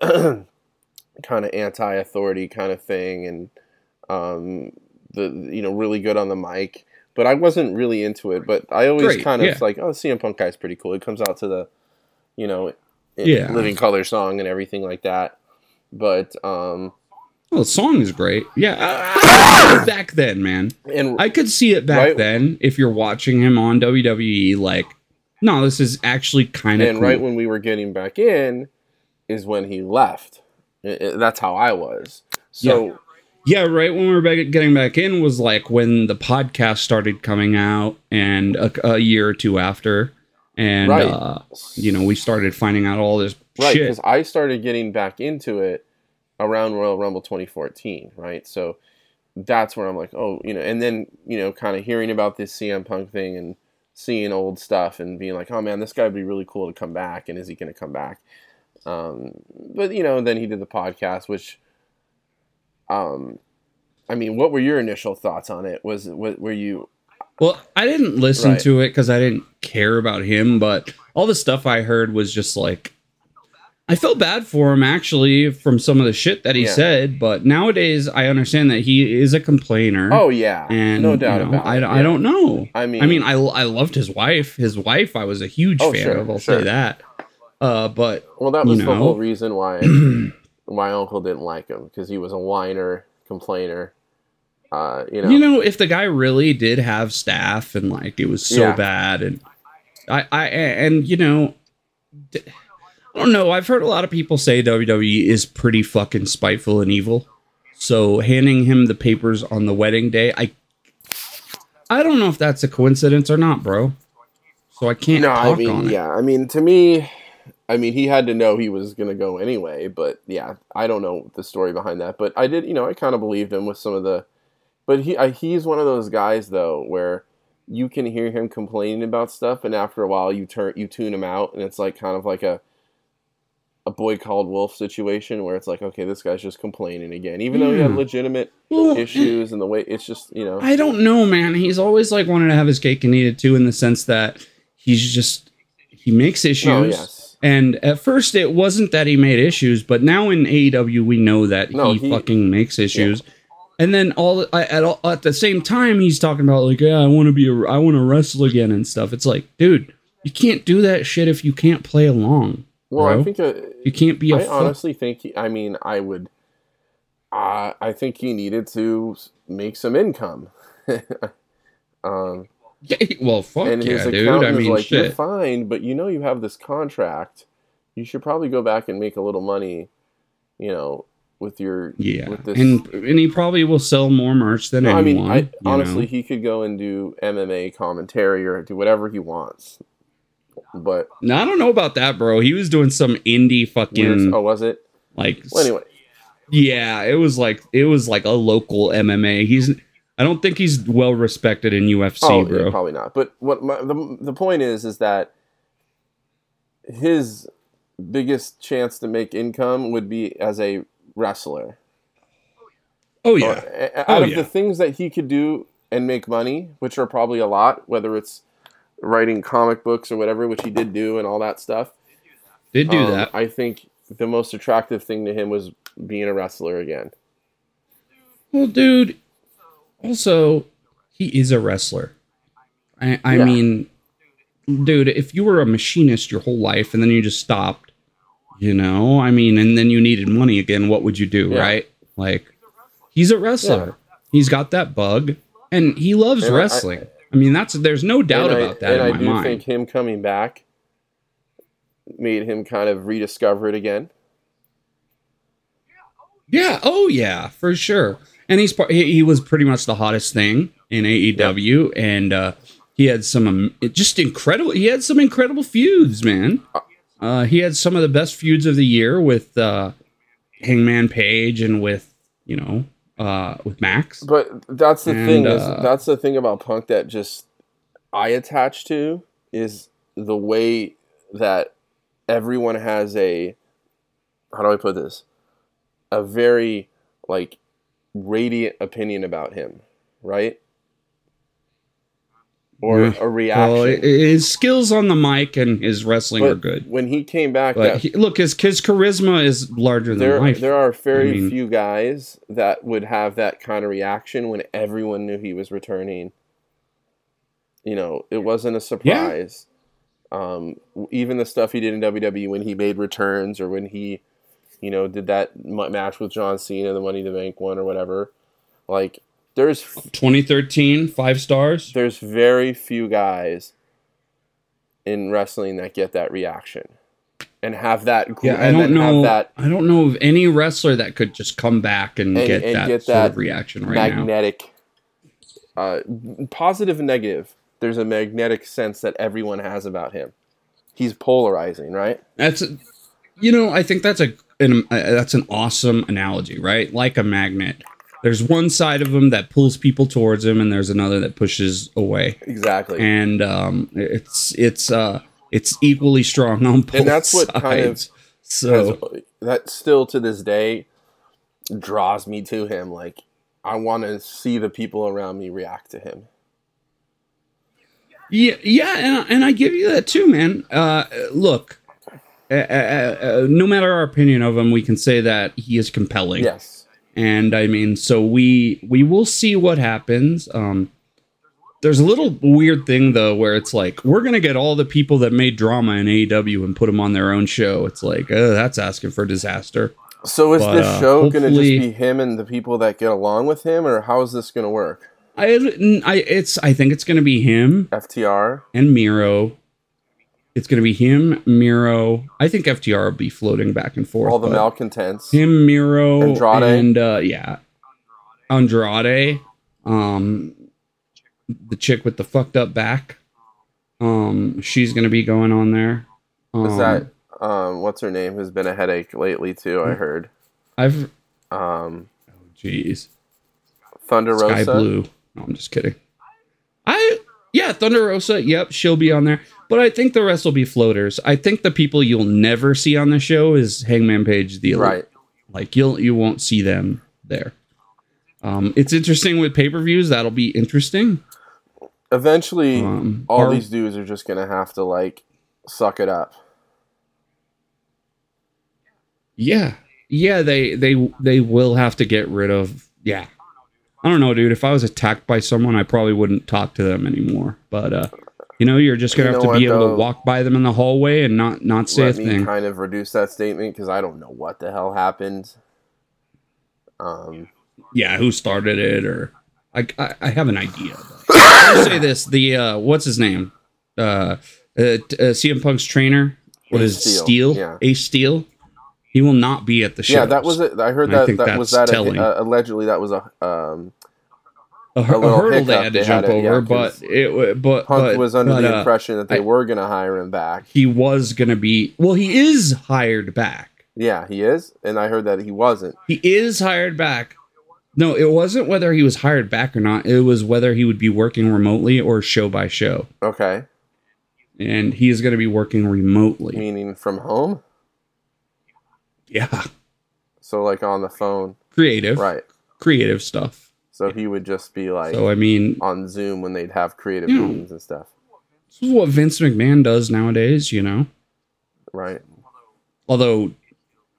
kind of anti-authority kind of thing, and um, the you know really good on the mic. But I wasn't really into it. But I always Great, kind of yeah. like, oh, CM Punk guy's pretty cool. It comes out to the, you know, Yeah. Living Colour song and everything like that. But um, Well, the song is great. Yeah, I- I- back then, man, and I could see it back Right. then. If you're watching him on WWE, like, no, this is actually kind of and cool. right when we were getting back in, is when he left. I- I- that's how I was. So. yeah, right when we were back, getting back in was like when the podcast started coming out, and a, a year or two after, and Right. uh, you know, we started finding out all this Right, shit. because I started getting back into it around Royal Rumble 2014, right? So that's where I'm like, oh, you know, and then you know, kind of hearing about this CM Punk thing and seeing old stuff and being like, oh man, this guy would be really cool to come back, and is he going to come back? Um, but you know, then he did the podcast, which, um, I mean, what were your initial thoughts on it? Was were you? Well, I didn't listen Right. to it because I didn't care about him, but all the stuff I heard was just like I felt bad for him actually from some of the shit that he Yeah. said, but nowadays I understand that he is a complainer. Oh yeah, and no doubt you know, about I, it. I yeah. don't know. I mean, I mean, I, I loved his wife. His wife, I was a huge Oh, fan sure, of. I'll sure. say that. Uh, but well, that you was the whole reason why my uncle didn't like him because he was a whiner, complainer. Uh, you know, you know, if the guy really did have staff and like it was so Yeah. bad, and I, I, and you know, I don't know. I've heard a lot of people say WWE is pretty fucking spiteful and evil. So handing him the papers on the wedding day, I, I don't know if that's a coincidence or not, bro. So I can't no, talk I on mean, yeah, I mean, to me, I mean, he had to know he was gonna go anyway. But yeah, I don't know the story behind that. But I did, you know, I kind of believed him with some of the. But he, I, he's one of those guys though where you can hear him complaining about stuff, and after a while, you turn, you tune him out, and it's like kind of like a. A boy called wolf situation where it's like, okay, this guy's just complaining again, even though he had hmm. legitimate Well, issues and the way it's just, you know, I don't know, man. He's always like wanting to have his cake and eat it too, in the sense that he's just he makes oh, issues. no, yes, And at first, it wasn't that he made issues, but now in AEW, we know that No, he, he- fucking makes issues. And then all at all, at the same time, he's talking about like, yeah, I want to be, a, I want to wrestle again and stuff. It's like, dude, you can't do that shit if you can't play along. well, bro. I think uh, You can't be a I fuck- honestly think. He, I mean, I would. Uh, I think he needed to make some income. um, Yeah, well, fuck and yeah, his dude. I mean, like, "You're fine, but you know you have this contract. You should probably go back and make a little money. You know, with your Yeah, with this- and and he probably will sell more merch than No, I anyone. mean, I, honestly, know? he could go and do MMA commentary or do whatever he wants. But No, I don't know about that, bro. He was doing some indie fucking weird- oh, was it? like Well, anyway, yeah, it was like it was like a local MMA. He's I don't think he's well respected in UFC, oh, yeah, bro. probably not. But what my, the the point is is that his biggest chance to make income would be as a wrestler. oh yeah. a- out Oh, of yeah. the things that he could do and make money, which are probably a lot, whether it's writing comic books or whatever, which he did do and all that stuff. Did do um, that. I think the most attractive thing to him was being a wrestler again. Well, dude. Also, he is a wrestler. I I Yeah. mean, dude, if you were a machinist your whole life and then you just stopped, you know, I mean, and then you needed money again, what would you do, Yeah. right? Like, he's a wrestler. He's got that bug, and he loves And wrestling. I, mean, that's there's no doubt about I, that and in I my do mind. think him coming back made him kind of rediscover it again. Yeah. Oh, yeah, for sure. And he's part, he, he was pretty much the hottest thing in AEW, and uh, he had some um, just incredible. He had some incredible feuds, man. Uh, he had some of the best feuds of the year with uh, Hangman Page and with you know uh, with Max. But that's the And, thing is uh, that's the thing about punk that just I attach to is the way that everyone has a how do I put this? A very like radiant opinion about him, right? Or Yeah. a reaction. Well, his skills on the mic and his wrestling but are good. when he came back, that he, look, his his charisma is larger than there life. there are very I mean- few guys that would have that kind of reaction when everyone knew he was returning. You know, it wasn't a surprise. Um, even the stuff he did in WWE when he made returns or when he, you know, did that match with John Cena, the Money in the Bank one or whatever. Like, there's 2013, five stars. there's very few guys in wrestling that get that reaction and have that Yeah, I don't know. that I don't know of any wrestler that could just come back and, And- get, and that get sort that of reaction right now. magnetic uh, positive and negative there's a magnetic sense that everyone has about him he's polarizing right That's, you know, I think that's a an, uh, that's an awesome analogy, right? Like a magnet there's one side of him that pulls people towards him, and there's another that pushes away. Exactly. And um, it's it's uh it's equally strong on both And that's what kind of sides. so Because that still to this day draws me to him. Like I want to see the people around me react to him. Yeah, yeah, and, and I give you that too, man. Uh, look, uh, uh, uh, no matter our opinion of him, we can say that he is compelling. Yes. And I mean, so we we will see what happens. Um, there's a little weird thing though, where it's like we're gonna get all the people that made drama in AEW and put them on their own show. It's like, oh, that's asking for disaster. So is But, this uh, show going to just be him and the people that get along with him, or how is this going to work? I, I, it's, I think it's gonna be him FTR. and Miro. It's gonna be him, Miro. I think FTR will be floating back and forth. all the malcontents. him Miro Andrade. and uh yeah Andrade um the chick with the fucked up back um she's gonna be going on there um, Is that um, what's her name? Who's been a headache lately too? I heard. I've Um, Oh jeez Thunder Rosa. Sky. Blue no I'm just kidding I yeah Thunder Rosa yep she'll be on there but I think the rest will be floaters I think the people you'll never see on the show is Hangman Page the Elite. Right. Like you'll you won't see them there. Um, it's interesting with pay per views. That'll be interesting. Eventually, Um, all are- these dudes are just gonna have to like suck it up. Yeah, yeah. They they they will have to get rid of. Yeah, I don't know, dude. If I was attacked by someone, I probably wouldn't talk to them anymore. But uh, you know, you're just gonna You have to be what, able though? to walk by them in the hallway and not not say Let a me thing. kind of reduce that statement because I don't know what the hell happened. Um, yeah, who started it or I I, I have an idea. I'll say this: the uh, what's his name? Uh, uh, uh, CM Punk's trainer. What is Steel, Steel? yeah. Ace Steel. He will not be at the show. yeah, that was it. I heard And I that that was that telling. uh, allegedly that was a um, a, hu- a hurdle they had to they jump had it, yeah, over, but 'cause it but Punk but, was under but, the uh, impression that they I- were gonna hire him back. he was gonna be. Well, he is hired back. Yeah, he is, and I heard that he wasn't. He is hired back. No, it wasn't whether he was hired back or not. It was whether he would be working remotely or show by show. Okay, And he is going to be working remotely. meaning from home, Yeah. so like on the phone, Creative. right? Creative stuff. So he would just be like So, I mean, on Zoom when they'd have creative Yeah. meetings and stuff, this is what Vince McMahon does nowadays, you know? right? although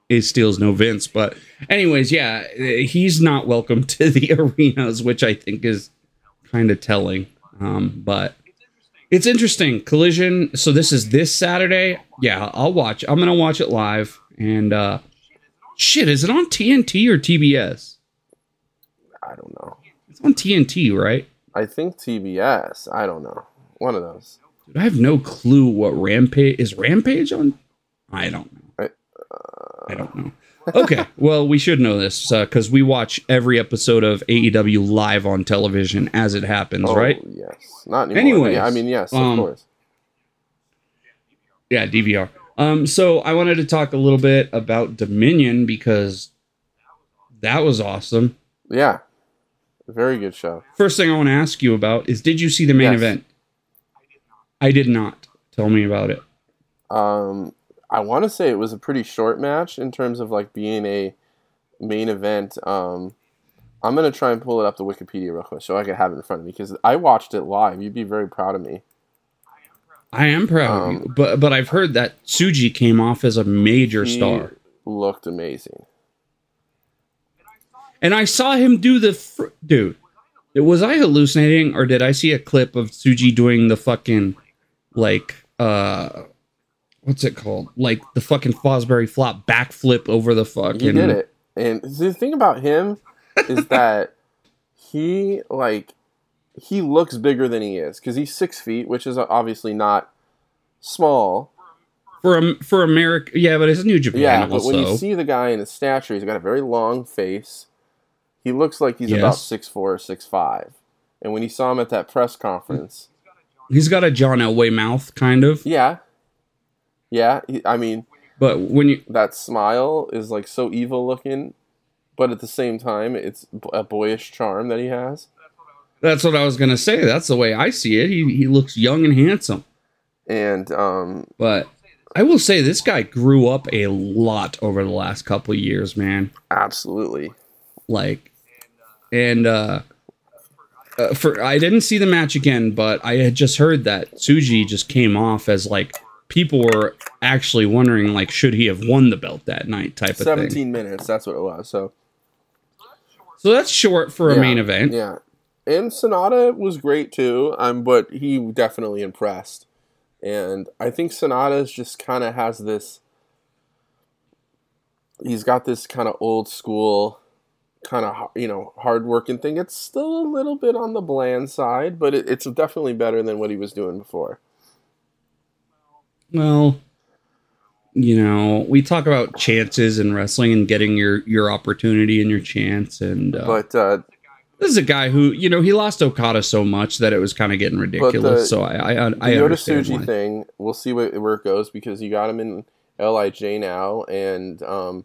Ace Steel's no Vince. But anyways, yeah, he's not welcome to the arenas, which I think is kind of telling. Um, but it's interesting. Collision. So this is this Saturday. Yeah, I'll watch. I'm gonna watch it live. And uh, shit, is it on TNT or TBS? I don't know. It's on TNT, right? I think TBS. I don't know. One of those. Dude, I have no clue what Rampage is. Rampage on? I don't know. I- I don't know. Okay, well, we should know this because we watch every episode of AEW live on television as it happens, Oh, right? Yes. Not anymore. Yeah, I mean, yes, of um, course. Yeah, DVR. Um, so I wanted to talk a little bit about Dominion because that was awesome. Yeah. Very good show. First thing I want to ask you about is did you see the main Yes. event? I did not. Tell me about it. Um, I want to say it was a pretty short match in terms of like being a main event. Um, I'm gonna try and pull it up the Wikipedia real quick so I can have it in front of me because I watched it live. You'd be very proud of me. I am proud of Um, you, but but I've heard that Tsuji came off as a major star, looked amazing. And I saw him do the fr- dude. Was I hallucinating, or did I see a clip of Tsuji doing the fucking like uh, what's it called? Like the fucking Fosbury flop backflip over the fucking. He did it, and the thing about him is that he like he looks bigger than he is because he's six feet, which is obviously not small. for um, for America. Yeah, but it's New Japan Yeah, but also. when you see the guy in his stature, he's got a very long face. He looks like he's about Yes. six four or six five. And when he saw him at that press conference, He's got a John Elway mouth, kind of. yeah, yeah, he, I mean But when you that smile is like so evil looking. but at the same time, it's a boyish charm that he has. That's what I was gonna say. That's the way I see it. He he looks young and handsome. And um, But I will say this guy grew up a lot over the last couple of years, man. absolutely, Like, and uh, uh, for I didn't see the match again, but I had just heard that Tsuji just came off as like people were actually wondering like should he have won the belt that night type of thing. seventeen minutes. That's what it was. So So that's short for a yeah, main event. Yeah, and Sanada was great too. Um, but he definitely impressed, and I think Sanada's just kind of has this. He's got this kind of old school, kind of you know hardworking thing. It's still a little bit on the bland side, but it, it's definitely better than what he was doing before. Well, you know, we talk about chances in wrestling and getting your your opportunity and your chance, and uh, But uh, this is a guy who you know he lost Okada so much that it was kind of getting ridiculous. the- so I I, I the Yota Tsuji why. thing, we'll see what, where it goes because you got him in Lij now, and um,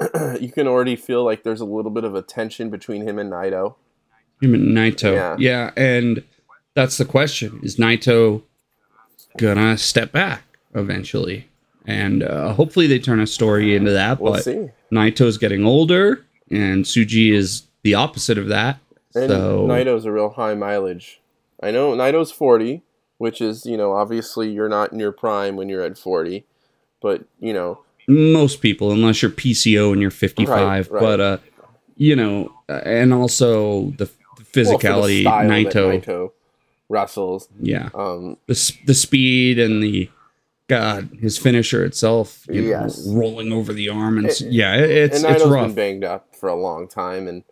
you can already feel like there's a little bit of a tension between him and Naito. Him and Naito, Yeah. yeah. and that's the question: Is Naito gonna step back eventually? And uh, hopefully they turn a story into that. We'll but see. Naito's getting older, and Tsuji is the opposite of that. And so Naito's a real high mileage. I know Naito's 40, which is, you know, obviously you're not in your prime when you're at 40, but, you know, most people, unless you're PCO and you're 55, Right, right. but uh, you know, uh, and also the well, the physicality, style that Naito, Naito wrestles. yeah, Um, the the speed and the God, his finisher itself, you know, Yes. rolling over the arm, and It- yeah, it, it's and it's rough been banged up for a long time, and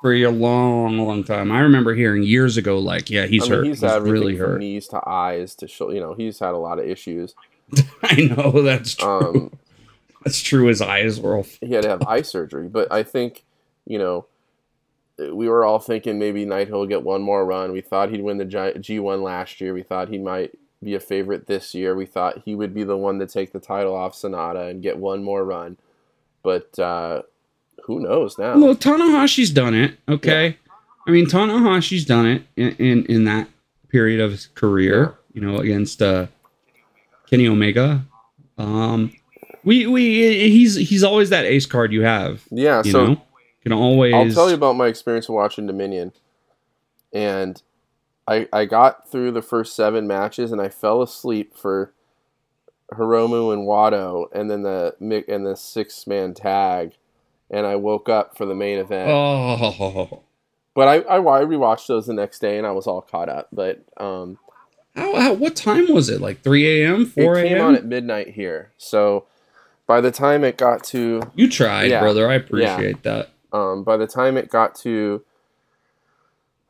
for a long, long time. I remember hearing years ago, like, yeah, he's I mean, hurt, he's he's, really hurt. knees to eyes to show, you know, he's had a lot of issues. I know that's true. Um, that's true. His eyes were all he had to have eye surgery. But I think, you know, we were all thinking maybe Naito will get one more run. We thought he'd win the G- G1 last year. We thought he might be a favorite this year. We thought he would be the one to take the title off Sanada and get one more run. But uh, who knows now? Well, Tanahashi's done it. Okay, I mean Tanahashi's done it in, in in that period of his career. You know, against uh, Kenny Omega. Um, we we he's he's always that ace card you have. yeah, You so know, can always. I'll tell you about my experience watching Dominion. And I I got through the first seven matches and I fell asleep for Hiromu and Wato and then the and the six man tag, and I woke up for the main event. Oh, But I, I I rewatched those the next day and I was all caught up. But um, how, how what time was it? Like three a.m., four it came on a.m. at midnight here, so by the time it got to You tried, Yeah. brother. I appreciate that. um, by the time it got to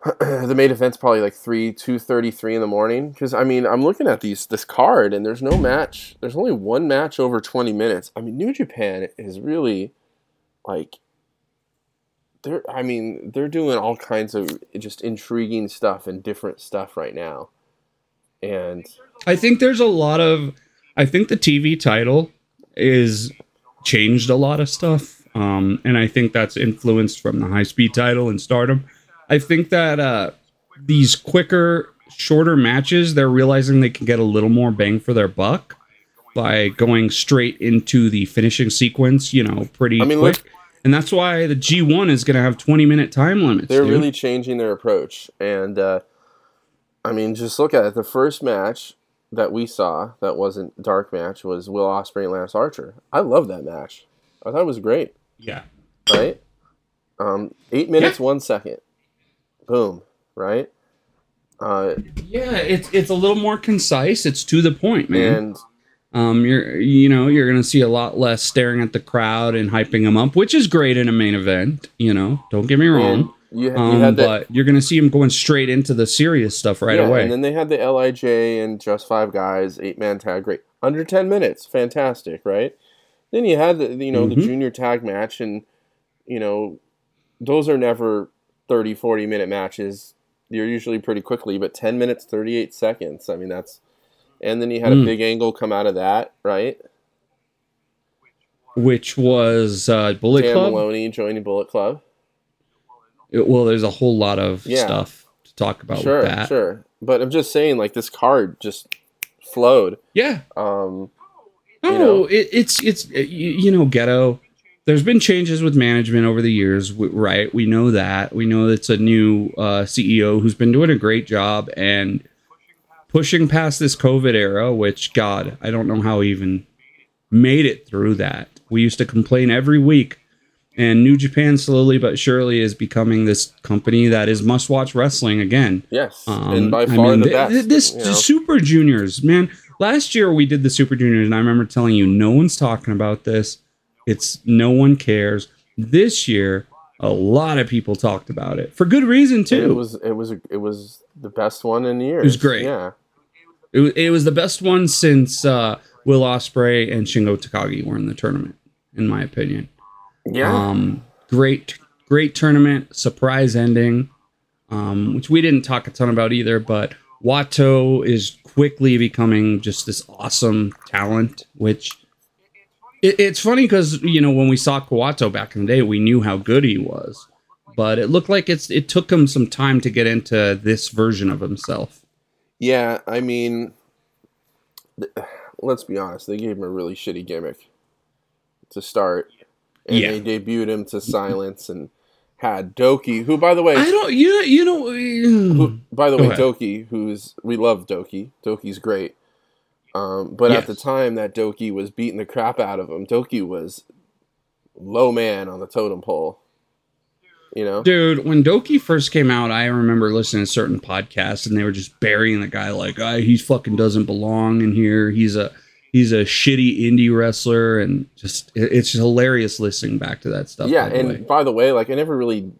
the main event's probably like 3 2.33 in the morning because i mean i'm looking at these this card and there's no match there's only one match over 20 minutes i mean new japan is really like they're i mean they're doing all kinds of just intriguing stuff and different stuff right now and I think there's a lot of I think the TV title is changed a lot of stuff. Um, and I think that's influenced from the high speed title and stardom. I think that uh, these quicker, shorter matches, they're realizing they can get a little more bang for their buck by going straight into the finishing sequence, you know, pretty I mean, quick. and that's why the G1 is going to have 20 minute time limits. they're dude. really changing their approach and uh, i mean just look at it the first match that we saw that wasn't dark match was will ospreay and lance archer i love that match i thought it was great yeah. right um, eight minutes one second boom right uh, Yeah, it's it's a little more concise. It's to the point, man. and Um, you're you know you're gonna see a lot less staring at the crowd and hyping them up, which is great in a main event. You know, don't get me wrong. You, you Um, had that but you're gonna see him going straight into the serious stuff right yeah, away. and then they had the lij and just five guys eight man tag great under 10 minutes fantastic right then you had the you know the Mhm. junior tag match and you know those are never 30 40 minute matches they're usually pretty quickly but 10 minutes 38 seconds i mean that's and then you had a Mm. big angle come out of that right which was uh, Bullet Dan Club. Moloney joining Bullet Club. It- well, there's a whole lot of Yeah. stuff to talk about sure, with that. sure. But I'm just saying, like this card just flowed. Yeah. Um, No, You know? it, it's it's you, you know ghetto. There's been changes with management over the years, right? We know that. We know it's a new uh, CEO who's been doing a great job and pushing past this COVID era. Which God, I don't know how he even made it through that. We used to complain every week, and New Japan slowly but surely is becoming this company that is must-watch wrestling again. yes, Um, and by I far mean, the th- best. th- This you know? the Super Juniors, man. Last year we did the Super Juniors, and I remember telling you no one's talking about this. It's no one cares. This year, a lot of people talked about it for good reason too. It was it was it was the best one in years. It was great. Yeah, It was, it was the best one since uh, Will Ospreay and Shingo Takagi were in the tournament, in my opinion. Yeah. Um, great, great tournament, surprise ending, um, which we didn't talk a ton about either. But Wato is quickly becoming just this awesome talent. Which it, it's funny because you know when we saw Kawato back in the day, we knew how good he was, but it looked like it's it took him some time to get into this version of himself. Yeah, I mean, th- let's be honest. They gave him a really shitty gimmick to start, and Yeah. they debuted him to silence and had Douki, who, by the way, I don't, you you know, who, by the way, ahead. Douki, who's we love Douki. Douki's great. Um, but at the time that Douki was beating the crap out of him, Douki was low man on the totem pole. You know, Dude, when Douki first came out, I remember listening to certain podcasts and they were just burying the guy like, ah, he fucking doesn't belong in here. He's a he's a shitty indie wrestler and just it's just hilarious listening back to that stuff. yeah. by And way. by the way, like I never really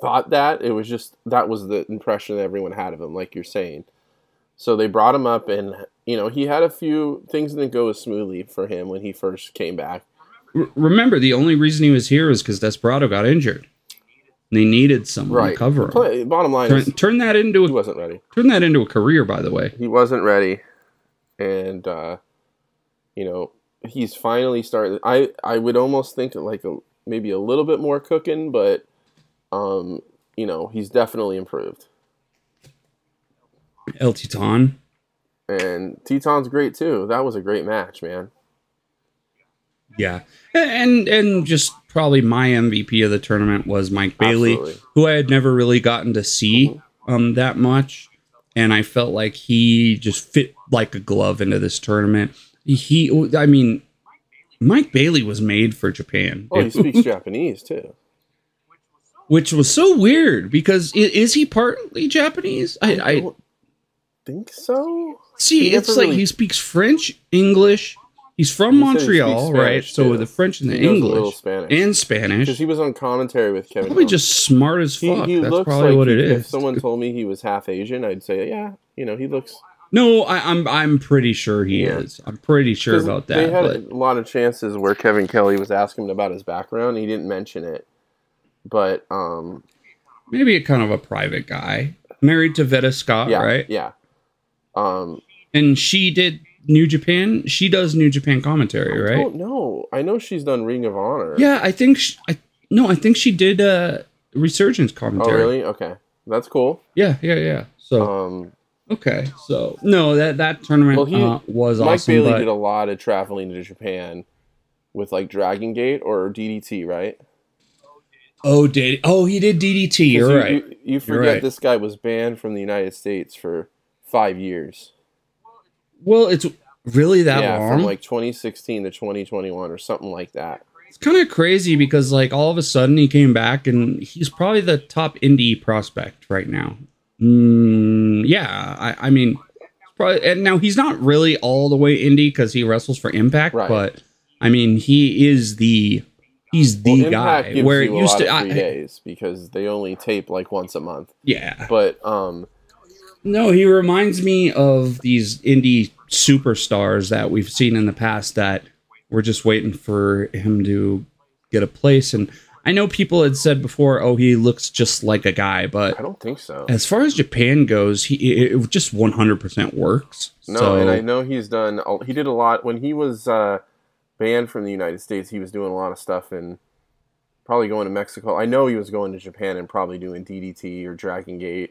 thought that. It was just that was the impression that everyone had of him, like you're saying. So they brought him up, and you know he had a few things didn't go as smoothly for him when he first came back. R- remember, the only reason he was here was because Desperado got injured. And they needed someone Right. to cover him. Play, bottom line Turn, is turn that into he wasn't ready. turn that into a career, by the way. he wasn't ready and uh you know he's finally starting i i would almost think like a, maybe a little bit more cooking but um you know he's definitely improved El Titan. and teton's great too that was a great match man Yeah, and and just probably my MVP of the tournament was Mike Bailey, Absolutely. who I had never really gotten to see um that much, and I felt like he just fit like a glove into this tournament. He, oh, I mean, Mike Bailey was made for Japan, oh he speaks japanese too which was so weird because is he partly Japanese? I, I don't think so see. he It's like really- he speaks French, English. He's from He said he Montreal, right? Spanish, So the French and the He English spanish and Spanish. because he was on commentary with kevin Probably Owens. just smart as fuck. That's probably like what it is. if someone told me he was half asian i'd say yeah you know he looks no, I, I'm I'm pretty sure he is. I'm pretty sure about that. They had But a lot of chances where Kevin Kelly was asking about his background. He didn't mention it, but um, maybe a kind of a private guy, married to Veda Scott, yeah, right? yeah, um, And she did New Japan. She does New Japan commentary, I right? don't. I know she's done Ring of Honor. Yeah, I think. She, I no, I think she did uh Resurgence commentary. Oh, really? Okay, that's cool. Yeah, yeah, yeah. So Um, okay, so no, that that tournament Well, he- uh, was Mike awesome. Bailey but did a lot of traveling to Japan with like Dragon Gate or DDT, right? oh, did oh he did DDT? You're you, right. You, you forget right. this guy was banned from the United States for five years. well, it's really that yeah, long. from like 2016 to 2021 or something like that. It's kind of crazy because like all of a sudden he came back and he's probably the top indie prospect right now. Mm, yeah, I, I mean, probably, and now he's not really all the way indie because he wrestles for Impact, Right. but I mean he is the he's the Well, guy. Where you it used to, of I, days because they only tape like once a month. yeah, But um, no, he reminds me of these indie superstars that we've seen in the past that we're just waiting for him to get a place. And I know people had said before, oh, he looks just like a guy, but I don't think so. as far as Japan goes, he it, just 100% works. No, so, and I know he's done. He did a lot when he was uh, banned from the United States, he was doing a lot of stuff and probably going to Mexico. I know he was going to Japan and probably doing DDT or Dragon Gate.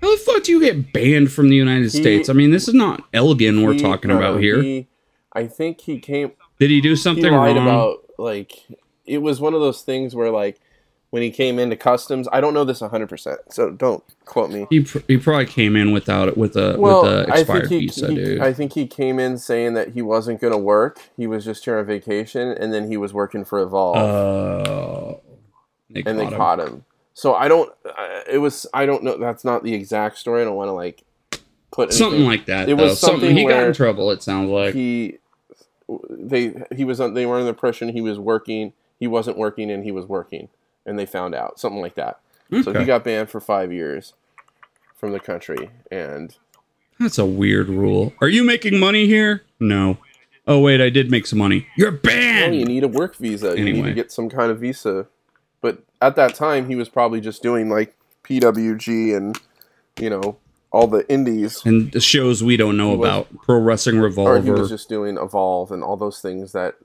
How the fuck do you get banned from the United He- States? I mean, this is not Elgin we're He- talking no, about here. he- I think he came. Did he do He something lied wrong? about like it was one of those things where like when he came into customs. I don't know this hundred percent, so don't quote me. he, pr- he probably came in without it with a Well, with a I expired think he, visa, he- dude. I think he came in saying that he wasn't going to work. He was just here on vacation, and then he was working for Evolve, uh, they and they caught him. caught him. So I don't. Uh, it was. I don't know. That's not the exact story. I don't want to like put something like that. It though. was something, something he got in trouble. It sounds like he they he was on they were under the impression he was working he wasn't working and he was working and they found out something like that so he got banned for five years from the country and that's a weird rule. Are you making money here? No. Oh wait, I did make some money. You're well, banned. you need a work visa you need Anyway. to get some kind of visa but at that time he was probably just doing like pwg and you know all the indies and the shows we don't know was- about, Pro Wrestling or he was just doing evolve and all those things that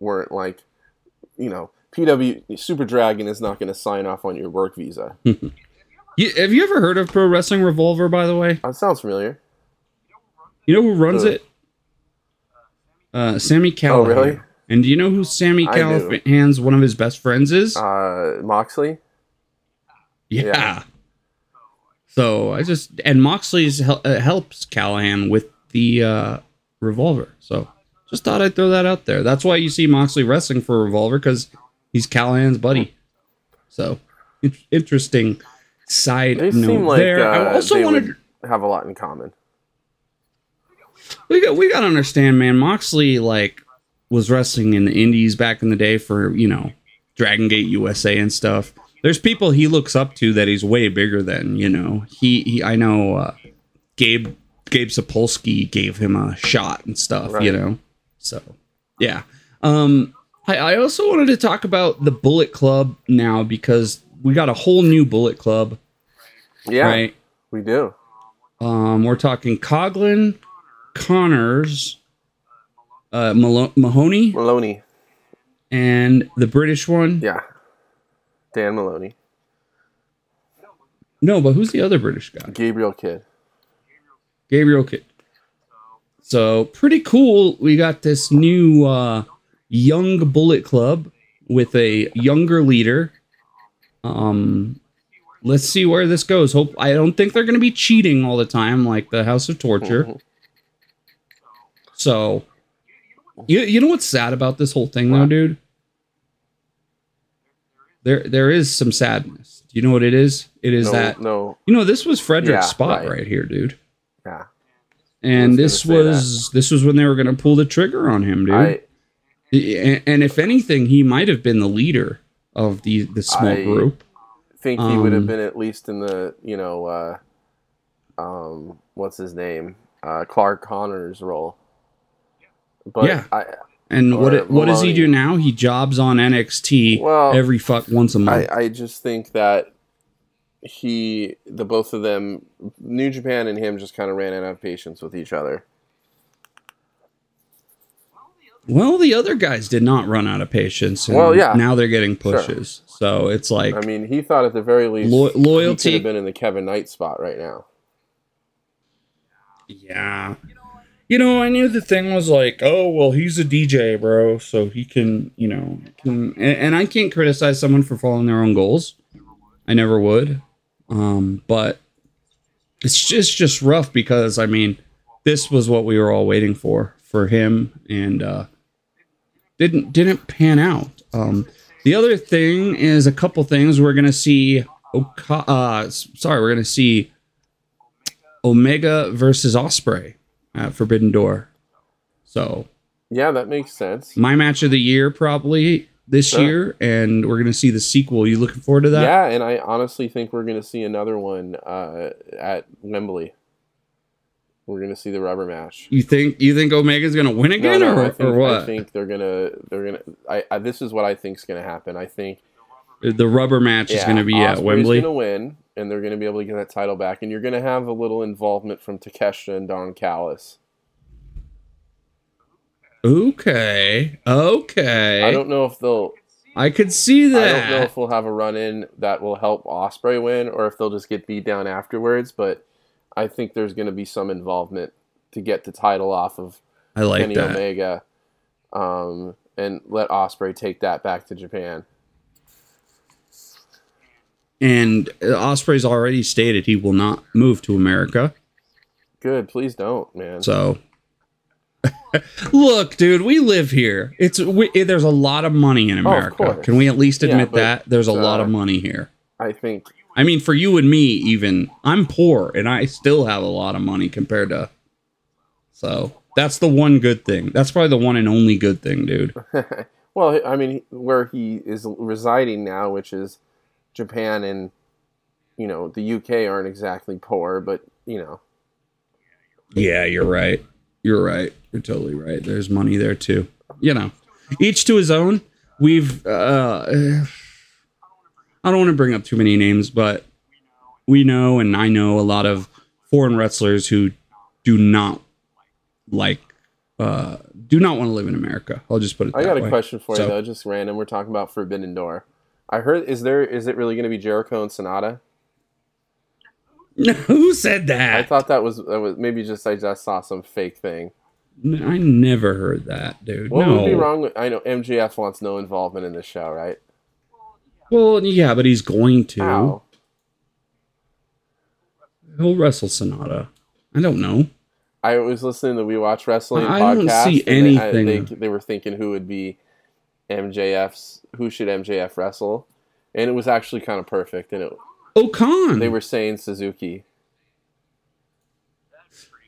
weren't like you know pw super dragon is not going to sign off on your work visa You- have you ever heard of Pro Wrestling Revolver? By the way, that sounds familiar you know who runs Who? it? Uh, Sami Callihan. Oh, really? And do you know who Sami. Callihan's one of his best friends is? uh moxley yeah. yeah. So I just and Moxley's hel- uh, helps Callihan with the uh, revolver. So just thought I'd throw that out there. That's why you see Moxley wrestling for a revolver because he's Callihan's buddy. So in- interesting side They note seem like there. I uh, also they wanted have a lot in common. we got we got to understand, man. Moxley like was wrestling in the Indies back in the day for you know Dragon Gate USA and stuff. There's people he looks up to that he's way bigger than. You know, he, he I know uh, Gabe Gabe Sapolsky gave him a shot and stuff. You know, so yeah. Um, I, I also wanted to talk about the Bullet Club now because we got a whole new Bullet Club, Yeah, right? we do. Um, we're talking Coughlin, Connors, uh, Malo- Mahoney, Moloney. and the British one. Yeah, Dan Moloney, No, but who's the other British guy? Gabriel Kidd. Gabriel Kidd. So pretty cool. We got this new uh, young Bullet Club with a younger leader. Um, let's see where this goes. Hope I don't think they're going to be cheating all the time like the House of Torture. Mhm. So, you you know what's sad about this whole thing though, dude? There there is some sadness. Do you know what it is? It is no, that no, you know this was Fredericks' Yeah, spot right. right. here, dude. yeah. And was this was this was when they were going to pull the trigger on him, dude. I and, and if anything, he might have been the leader of the the small I- group. think he would have Um, been at least in the you know, uh, um, what's his name, uh, Clark Connors role. But Yeah. I, And what it- what does he do now? He jobs on NXT Well, every fuck once a month. I, I just think that he, the both of them, New Japan and him, just kind of ran out of patience with each other. Well, the other guys did not run out of patience. and Well, yeah. Now they're getting Sure. pushes. So it's like, I mean, he thought at the very least Lo- loyalty- could have been in the Kevin Knight spot right now. yeah. You know, I knew the thing was like, oh, well, he's a DJ, bro. So he can, you know, can, and, and I can't criticize someone for following their own goals. I never would. Um, but it's just, just rough because, I mean, this was what we were all waiting for, for him. And, uh, didn't didn't pan out. Um, the other thing is a couple things we're gonna see. Oka- uh, sorry, we're gonna see Omega versus Ospreay at Forbidden Door. So Yeah, that makes sense. my match of the year probably this Sure. year, and we're gonna see the sequel. You looking forward to that? Yeah, and I honestly think we're going to see another one uh, at Wembley. We're going to see the rubber match. You think you think Omega's gonna win again, no, no, or, think, or what? I think they're gonna they're gonna. I, I this is what I think is gonna happen. I think the rubber match is gonna be at Wembley. gonna win, and they're gonna be able to get that title back, and you're gonna have a little involvement from Takeshita and Don Callis. Okay. Okay. I don't know if they'll. I could see that. I don't know if we'll have a run in that will help Ospreay win, or if they'll just get beat down afterwards. But I think there's going to be some involvement to get the title off of I like Kenny that. Omega, um, and let Ospreay take that back to Japan. And Ospreay's already stated he will not move to America. Good, please don't, man. So, look, dude, we live here. It's we, there's a lot of money in America. course. Can we at least admit but, that there's a lot uh, of money here? I think I mean, for you and me, even I'm poor, and I still have a lot of money compared to. So that's the one good thing. That's probably the one and only good thing, dude. well, I mean, where he is residing now, which is Japan and you know the UK, aren't exactly poor, but you know, Yeah, you're right. You're right. You're totally right. There's money there too. You know, each to his own. We've. uh I don't want to bring up too many names, but we know, and I know a lot of foreign wrestlers who do not like, uh do not want to live in America. I'll just put it. I got a way. question for So- you though, just random. We're talking about Forbidden Door. I heard is there is it really going to be Jericho and Sanada? Who said that? I thought that was that was maybe just I just saw some fake thing. I never heard that, dude. What no. would be wrong with I know MJF wants no involvement in this show, right? Well, yeah, but he's going to. How? He'll wrestle Sanada. I don't know. I was listening to We Watch Wrestling I don't see and they- I- anything. They, they were thinking who would be MJF's who should MJF wrestle, and it was actually kind of perfect. And it, Okan. they were saying Suzuki.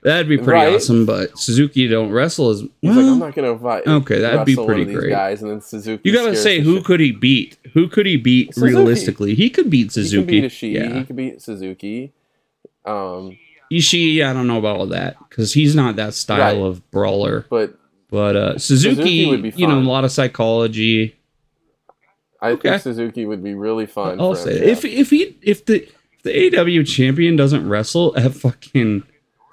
That'd be pretty Right? awesome, but Suzuki don't wrestle as He's well. like, I'm not going to invite. okay, that'd be pretty great. Guys, and then Suzuki. you gotta say who shit- could he beat? Who could he beat Suzuki. realistically? He could beat Suzuki. He can beat Ishii. yeah, He could beat Suzuki. Um, Ishii. I don't know about all that because he's not that style Right. of brawler. but But uh, Suzuki, Suzuki would be you know, a lot of psychology. I Okay. think Suzuki would be really fun. I'll say if if he if the if the AW champion doesn't wrestle at fucking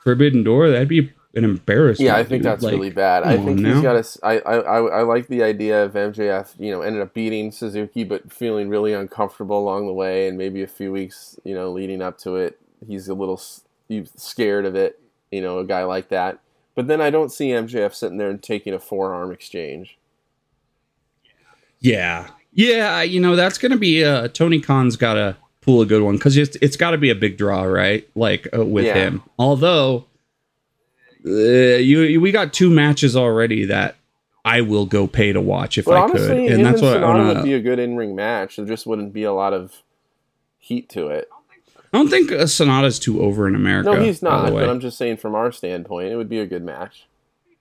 Forbidden Door, that'd be an embarrassment. Yeah, I think dude. that's Like, really bad. I think he's now. got to. I, I I I like the idea of MJF. You know, ended up beating Suzuki, but feeling really uncomfortable along the way, and maybe a few weeks, you know, leading up to it, he's a little scared of it. You know, a guy like that. But then I don't see MJF sitting there and taking a forearm exchange. Yeah, yeah. You know that's gonna be uh Tony Khan's got to pull a good one because it's it's got to be a big draw, right? Like uh, with Yeah. him. Although uh, you, you we got two matches already that I will go pay to watch if I honestly, could, him and that's and what I Sanada want would to. be a good in ring match. There just wouldn't be a lot of heat to it. I don't think uh, Sanada's too over in America. No, he's not. But I'm just saying, from our standpoint, it would be a good match.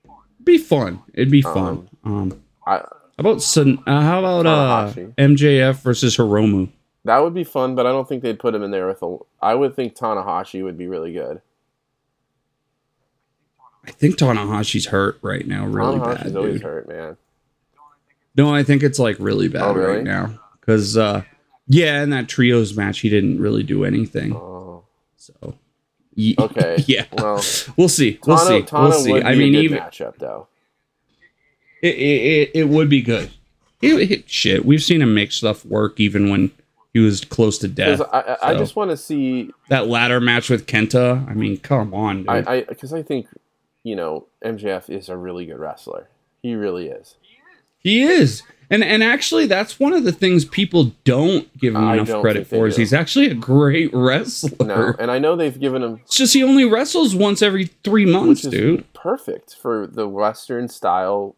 It'd be fun. It'd be fun. Um, I, how about uh, how about uh, Tanahashi. MJF versus Hiromu? That would be fun, but I don't think they'd put him in there with a. I would think Tanahashi would be really good. I think Tanahashi's hurt right now, really Tanahashi's bad, always dude. hurt, man. No, I think it's like really bad Oh, really? right now because uh, yeah, in that trios match, he didn't really do anything. Oh, So Ye- okay. yeah, Well, we'll see. We'll Tana, see. Tana we'll see. would I be mean, a good even matchup though. It, it, it, would be good. It, it- shit, we've seen him make stuff work even when he was close to death. I, I, I just want to see. that ladder match with Kenta. I mean, come on, dude. I, I, because I think, you know, MJF is a really good wrestler. He really is. He is. And and actually that's one of the things people don't give him I enough credit for is do. he's actually a great wrestler. No, and I know they've given him It's just he only wrestles once every three months, which is dude. perfect for the Western style,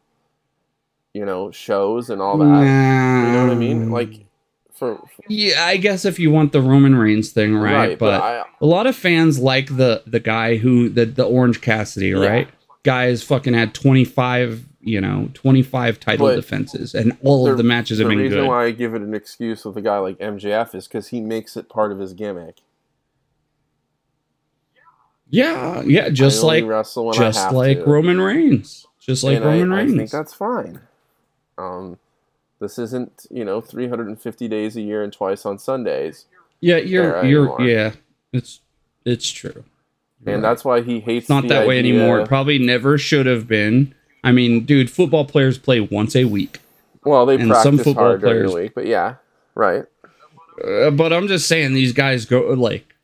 know, shows and all that. Nah. You know what I mean? Mm. Like, for, for Yeah, I guess if you want the Roman Reigns thing, right? right, but I, a lot of fans like the the guy who the the Orange Cassidy, Yeah. right? Guys fucking had twenty five, you know, twenty five title But defenses, and all of the matches the have been reason why I give it an excuse with a guy like MJF is because he makes it part of his gimmick. yeah, yeah, just like wrestle when I just like to. Roman Reigns, just like and Roman I, Reigns. I think that's fine. Um, this isn't you know 350 days a year and twice on Sundays, Yeah, you're you're anymore. yeah. It's it's true. You're and right. that's why he hates. it's not that way anymore. It probably never should have been, I mean, dude, football players play once a week. Well, they And practice some football hard during players- the week, but yeah, right. Uh, but I'm just saying these guys go like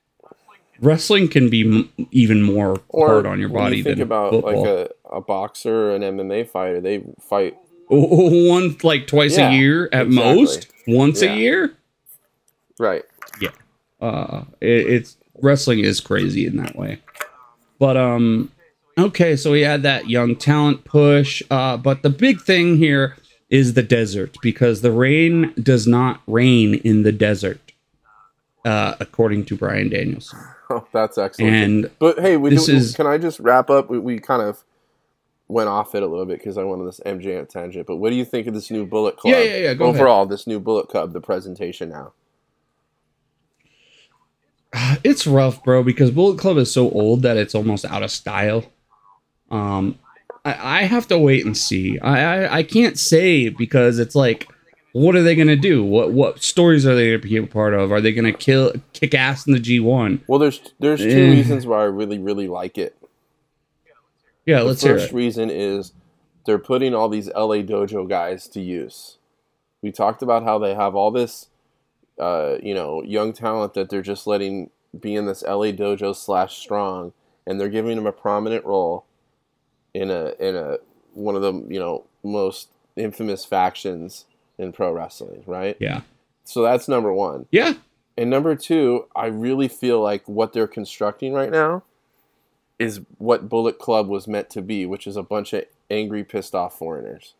wrestling can be m- even more Or hard on your body you think than about football. like a, a boxer, an MMA fighter, they fight one like twice Yeah, a year at exactly. most, once Yeah. a year. right. Yeah. Uh it, it's wrestling is crazy in that way but um okay so we had that young talent push uh but the big thing here is the desert because the rain does not rain in the desert uh according to bryan danielson Oh, that's excellent. and But hey, we This do, is- can I just wrap up? We, we kind of went off it a little bit because I went on this MJ tangent. But what do you think of this new Bullet Club? Yeah, yeah, yeah, go ahead. Overall, this new Bullet Club, the presentation now. it's rough bro because bullet club is so old that it's almost out of style um i, I have to wait and see I, I i can't say because it's like what are they gonna do what what stories are they gonna be a part of are they gonna kill kick ass in the g1 Well, there's there's two Eh. reasons why I really really like it. Yeah The let's hear it. first reason is they're putting all these LA Dojo guys to use. We talked about how they have all this, uh, you know, young talent that they're just letting be in this LA Dojo slash strong, and they're giving them a prominent role in a in a one of the you know most infamous factions in pro wrestling, right? yeah So that's number one. yeah And number two, I really feel like what they're constructing right now is what Bullet Club was meant to be, which is a bunch of angry, pissed off foreigners.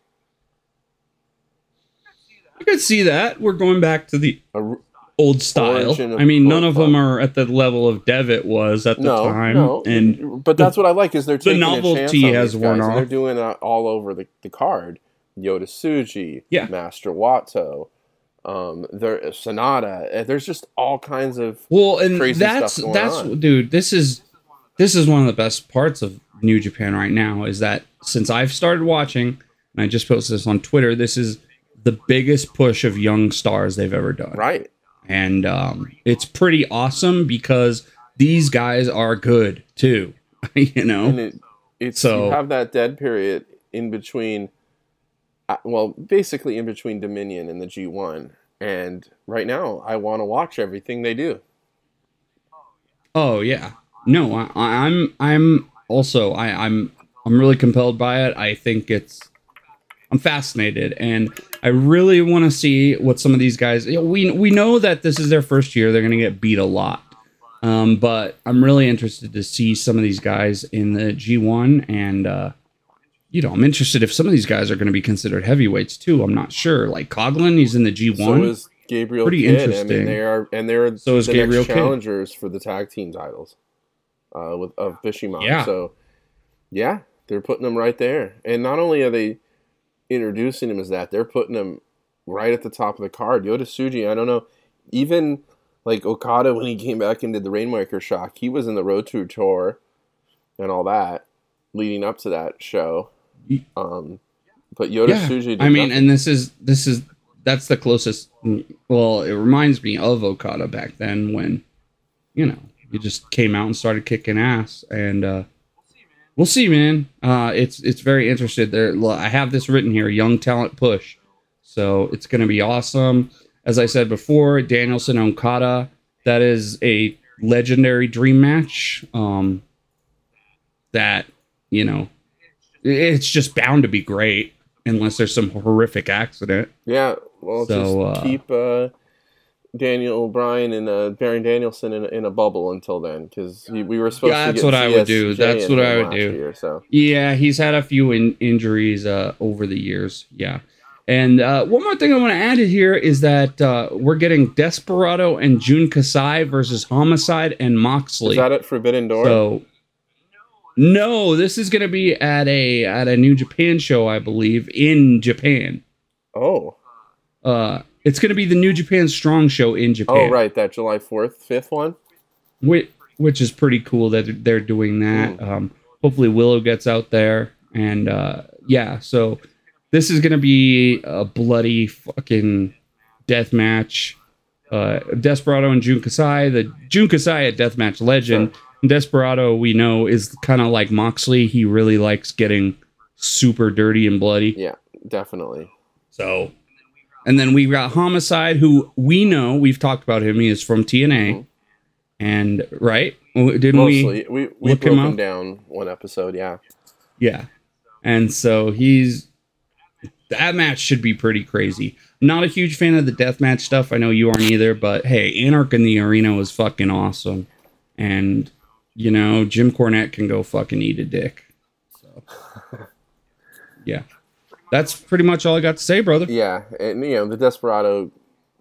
i could see that we're going back to the r- old style i mean none of them are at the level of devitt was at the no, time no, and but that's what I like is they're the taking chance novelty has worn off. They're doing it all over the, the card. Yota Tsuji, Yeah. Master Wato, um, there Sanada. eh, There's just all kinds of Well, and crazy that's that's on. dude. This is this is one of the best parts of New Japan right now. Is that since I've started watching, and I just posted this on Twitter, this is the biggest push of young stars they've ever done, right. and um, it's pretty awesome because these guys are good too. you know, and it, it's So- you have that dead period in between uh, well basically in between dominion and the g1 and right now i want to watch everything they do Oh yeah, no, I, I'm I'm also I, I'm I'm really compelled by it. I think it's I'm fascinated, and I really want to see what some of these guys. You know, we we know that this is their first year; they're going to get beat a lot. Um, but I'm really interested to see some of these guys in the G1, and uh, you know, I'm interested if some of these guys are going to be considered heavyweights too. I'm not sure. Like Coughlin, he's in the G1. so is gabriel Pretty Kidd. i interesting. mean they are and they're So is the Gabriel next Kidd. challengers for the tag team titles uh, with of Bishamon. Yeah. so yeah they're putting them right there and not only are they introducing him as that they're putting him right at the top of the card yota tsuji i don't know even like okada when he came back and did the rainmaker shock he was in the road to tour and all that leading up to that show um but yota yeah, tsuji did I mean, nothing. and this is this is that's the closest. Well, it reminds me of Okada back then when, you know, he just came out and started kicking ass, and uh, we'll see, man. Uh, it's it's very interested. There, I have this written here: young talent push. So it's going to be awesome. As I said before, Danielson Okada. That is a legendary dream match. Um, that you know, it's just bound to be great unless there's some horrific accident. Yeah, well, So, just uh, keep uh, Daniel O'Brien and uh, Baron Danielson in, a- in a bubble until then, because we were supposed Yeah, to. that's what I would do. That's what I would do. Year, so Yeah, he's had a few in- injuries uh, over the years. Yeah. And uh, one more thing I want to add to here is that uh, we're getting Desperado and Jun Kasai versus Homicide and Moxley. is that at Forbidden Door? So no, this is going to be at a at a New Japan show, I believe, in Japan. oh, Uh, it's going to be the New Japan Strong show in Japan. oh, right, that July fourth, fifth one. which, which is pretty cool that they're doing that. Hmm. Um, hopefully, Willow gets out there, and uh, yeah, so this is gonna be a bloody fucking death match. Uh, Desperado and Jun Kasai, the Jun Kasai a deathmatch legend. Desperado, we know, is kind of like Moxley. He really likes getting super dirty and bloody. Yeah, definitely. So, and then we got Homicide, who we know we've talked about him. He is from TNA, Mhm. and right? Didn't we? Mostly, we we look broke him him, up? down one episode. Yeah, Yeah. And so he's that match should be pretty crazy. Not a huge fan of the deathmatch stuff. I know you aren't either, but hey, Anarchy in the arena was fucking awesome. And you know, Jim Cornette can go fucking eat a dick. So yeah. That's pretty much all I got to say, brother. yeah, and you know the Desperado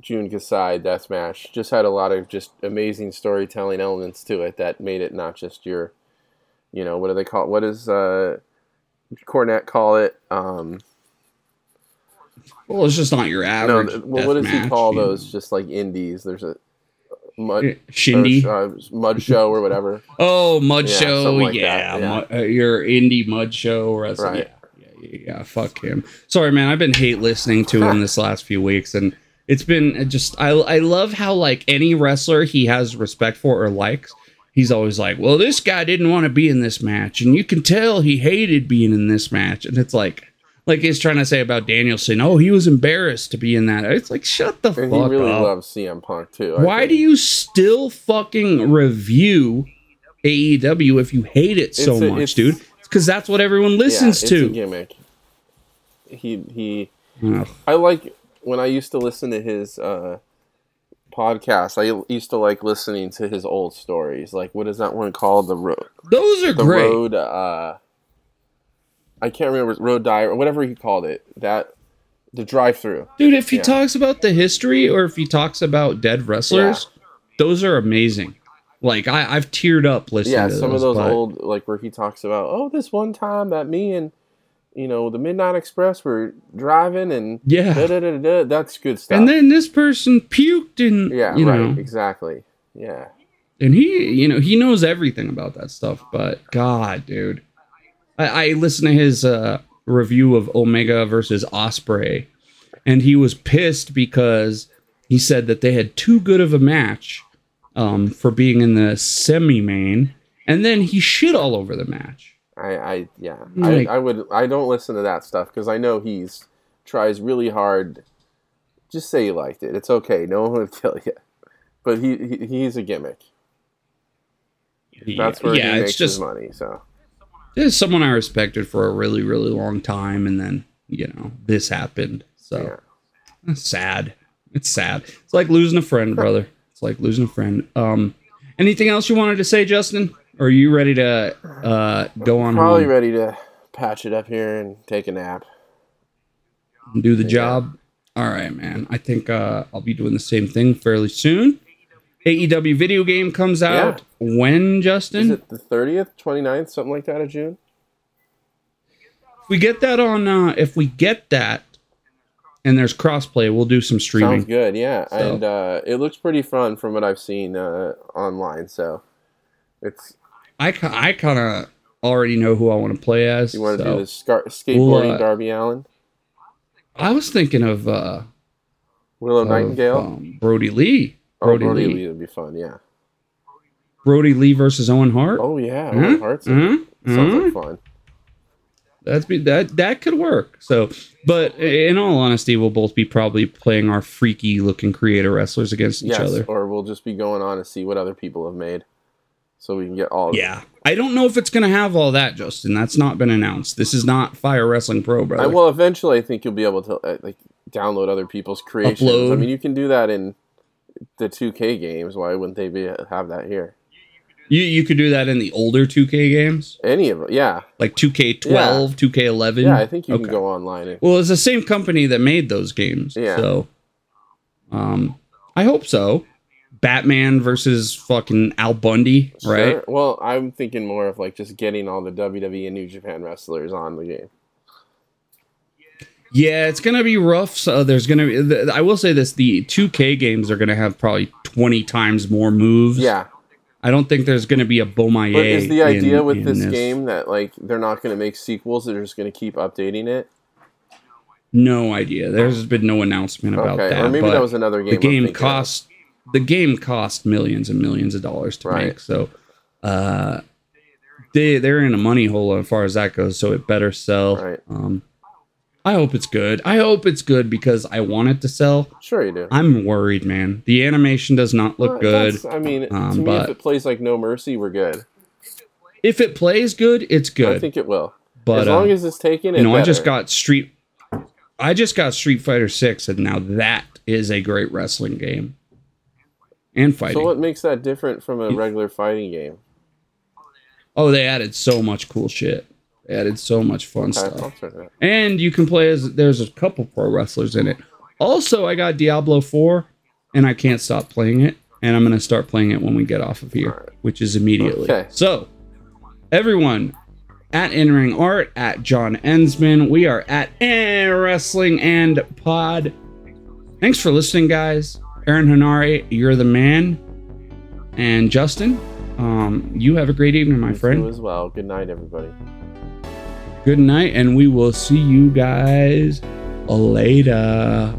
Jun Kasai death match just had a lot of just amazing storytelling elements to it that made it not just your, you know, what do they call it? What does uh, Cornette call it? Um, Well, it's just not your no, average. th- well, what does he call you know. those? Just like indies. There's a mud Shindy. or, uh, mud show or whatever. Oh, mud Yeah, show, like yeah, yeah. Mu- uh, your indie mud show wrestling. Right. Yeah, yeah, fuck him. Sorry, man. I've been hate listening to him this last few weeks, and it's been uh, just I I love how like any wrestler he has respect for or likes. He's always like, well, this guy didn't want to be in this match, and you can tell he hated being in this match, and it's like. Like he's trying to say about Danielson, oh, he was embarrassed to be in that. It's like, shut the And fuck up. he really up. loves CM Punk too. I Why think. do you still fucking review AEW if you hate it so a- much, dude? Because that's what everyone listens yeah, it's a to. gimmick. He he. Ugh. I like when I used to listen to his uh, podcast. I used to like listening to his old stories. Like what is that one called? The road. Those are The great. road. Uh, I can't remember road diary or whatever he called it. That the drive through. Dude, if he Yeah. talks about the history or if he talks about dead wrestlers, those are amazing. Like I, I've teared up listening to Yeah, some of those but- old like where he talks about oh this one time that me and you know the Midnight Express were driving and Yeah. da, da, da, that's good stuff. And then this person puked and yeah, you right, know exactly. Yeah. and he you know he knows everything about that stuff but god dude i, I listened to his uh review of omega versus ospreay and he was pissed because he said that they had too good of a match um for being in the semi main and then he shit all over the match I, I yeah, Like- I, I would. I don't listen to that stuff because I know he's tries really hard. Just say you liked it. It's okay. No one would kill you. But he, he he's a gimmick. That's where yeah he it's makes just his money. So there's someone i respected for a really really long time and then you know this happened so yeah. Sad. It's sad. It's like losing a friend, brother. It's like losing a friend. Um, anything else you wanted to say, Justin? Or are you ready to uh, go on Probably home ready to patch it up here and take a nap. do the job? All right, man. I think uh, I'll be doing the same thing fairly soon. AEW video game comes out when Justin? Is it the 30th, 29th, something like that of June? If we get that on, uh, if we get that, and there's crossplay, we'll do some streaming. Sounds good. Yeah, So- and uh, it looks pretty fun from what I've seen uh, online. So it's I, I kind of already know who I want to play as. you want to so- do the scar- skateboarding We'll, uh, Darby Allin, I was thinking of uh, Willow of, Nightingale. um, Brodie Lee. oh, Brodie, Brodie Lee. Lee would be fun. Yeah. Brodie Lee versus Owen Hart. Oh yeah, Huh? Owen Hart's in it. Mhm. sounds like fun. That's be that that could work. So, but in all honesty, we'll both be probably playing our freaky looking creator wrestlers against each Yes, other. or we'll just be going on to see what other people have made, so we can get all. Yeah, I don't know if it's gonna have all that, Justin. That's not been announced. This is not Fire Wrestling Pro, I, well, eventually, I think you'll be able to uh, like download other people's creations. I mean, you can do that in the 2K games. Why wouldn't they be have that here? You you could do that in the older 2K games, Any of them? Yeah, like 2K12, 2K11. yeah. I think you Okay. can go online. And, Well, it's the same company that made those games. Yeah. So, um, I hope so. Batman versus fucking Al Bundy, right? Sure. Well, I'm thinking more of like just getting all the WWE and New Japan wrestlers on the game. Yeah, it's gonna be rough. So there's gonna be. I will say this: the 2K games are gonna have probably 20 times more moves. Yeah, I don't think there's gonna be a Beaumaye. but is the idea in- with in this, game that like they're not going to make sequels? They're just going to keep updating it. No idea. There's been no announcement about Okay, that. or maybe that was another game. the game thinking of. cost. The game cost millions and millions of dollars to Right. make. So, uh, they they're in a money hole as far as that goes, so it better sell. Right. Um, I hope it's good. I hope it's good because I want it to sell. Sure, you do. I'm worried, man. The animation does not look Well, good. I mean, um, to me, but- if it plays like No Mercy, we're good. If it plays good, it's good. I think it will. but as long uh, as it's taken, you it know, I just got Street. I just got Street Fighter Six, and now that is a great wrestling game and fighting. So what makes that different from a regular fighting game? oh, they added so much cool shit. Added so much fun stuff. I'll try that. and you can play as there's a couple pro wrestlers in it. Also, I got Diablo 4 and I can't stop playing it and I'm going to start playing it when we get off of here, which is immediately. Okay. So, everyone at In Ring Art, at John Ensman, we are at Wrestling and Pod. Thanks for listening, guys. Aaron Henare, you're the man. And Justin, um, you have a great evening, my You friend. as well. Good night, everybody. Good night, and we will see you guys later.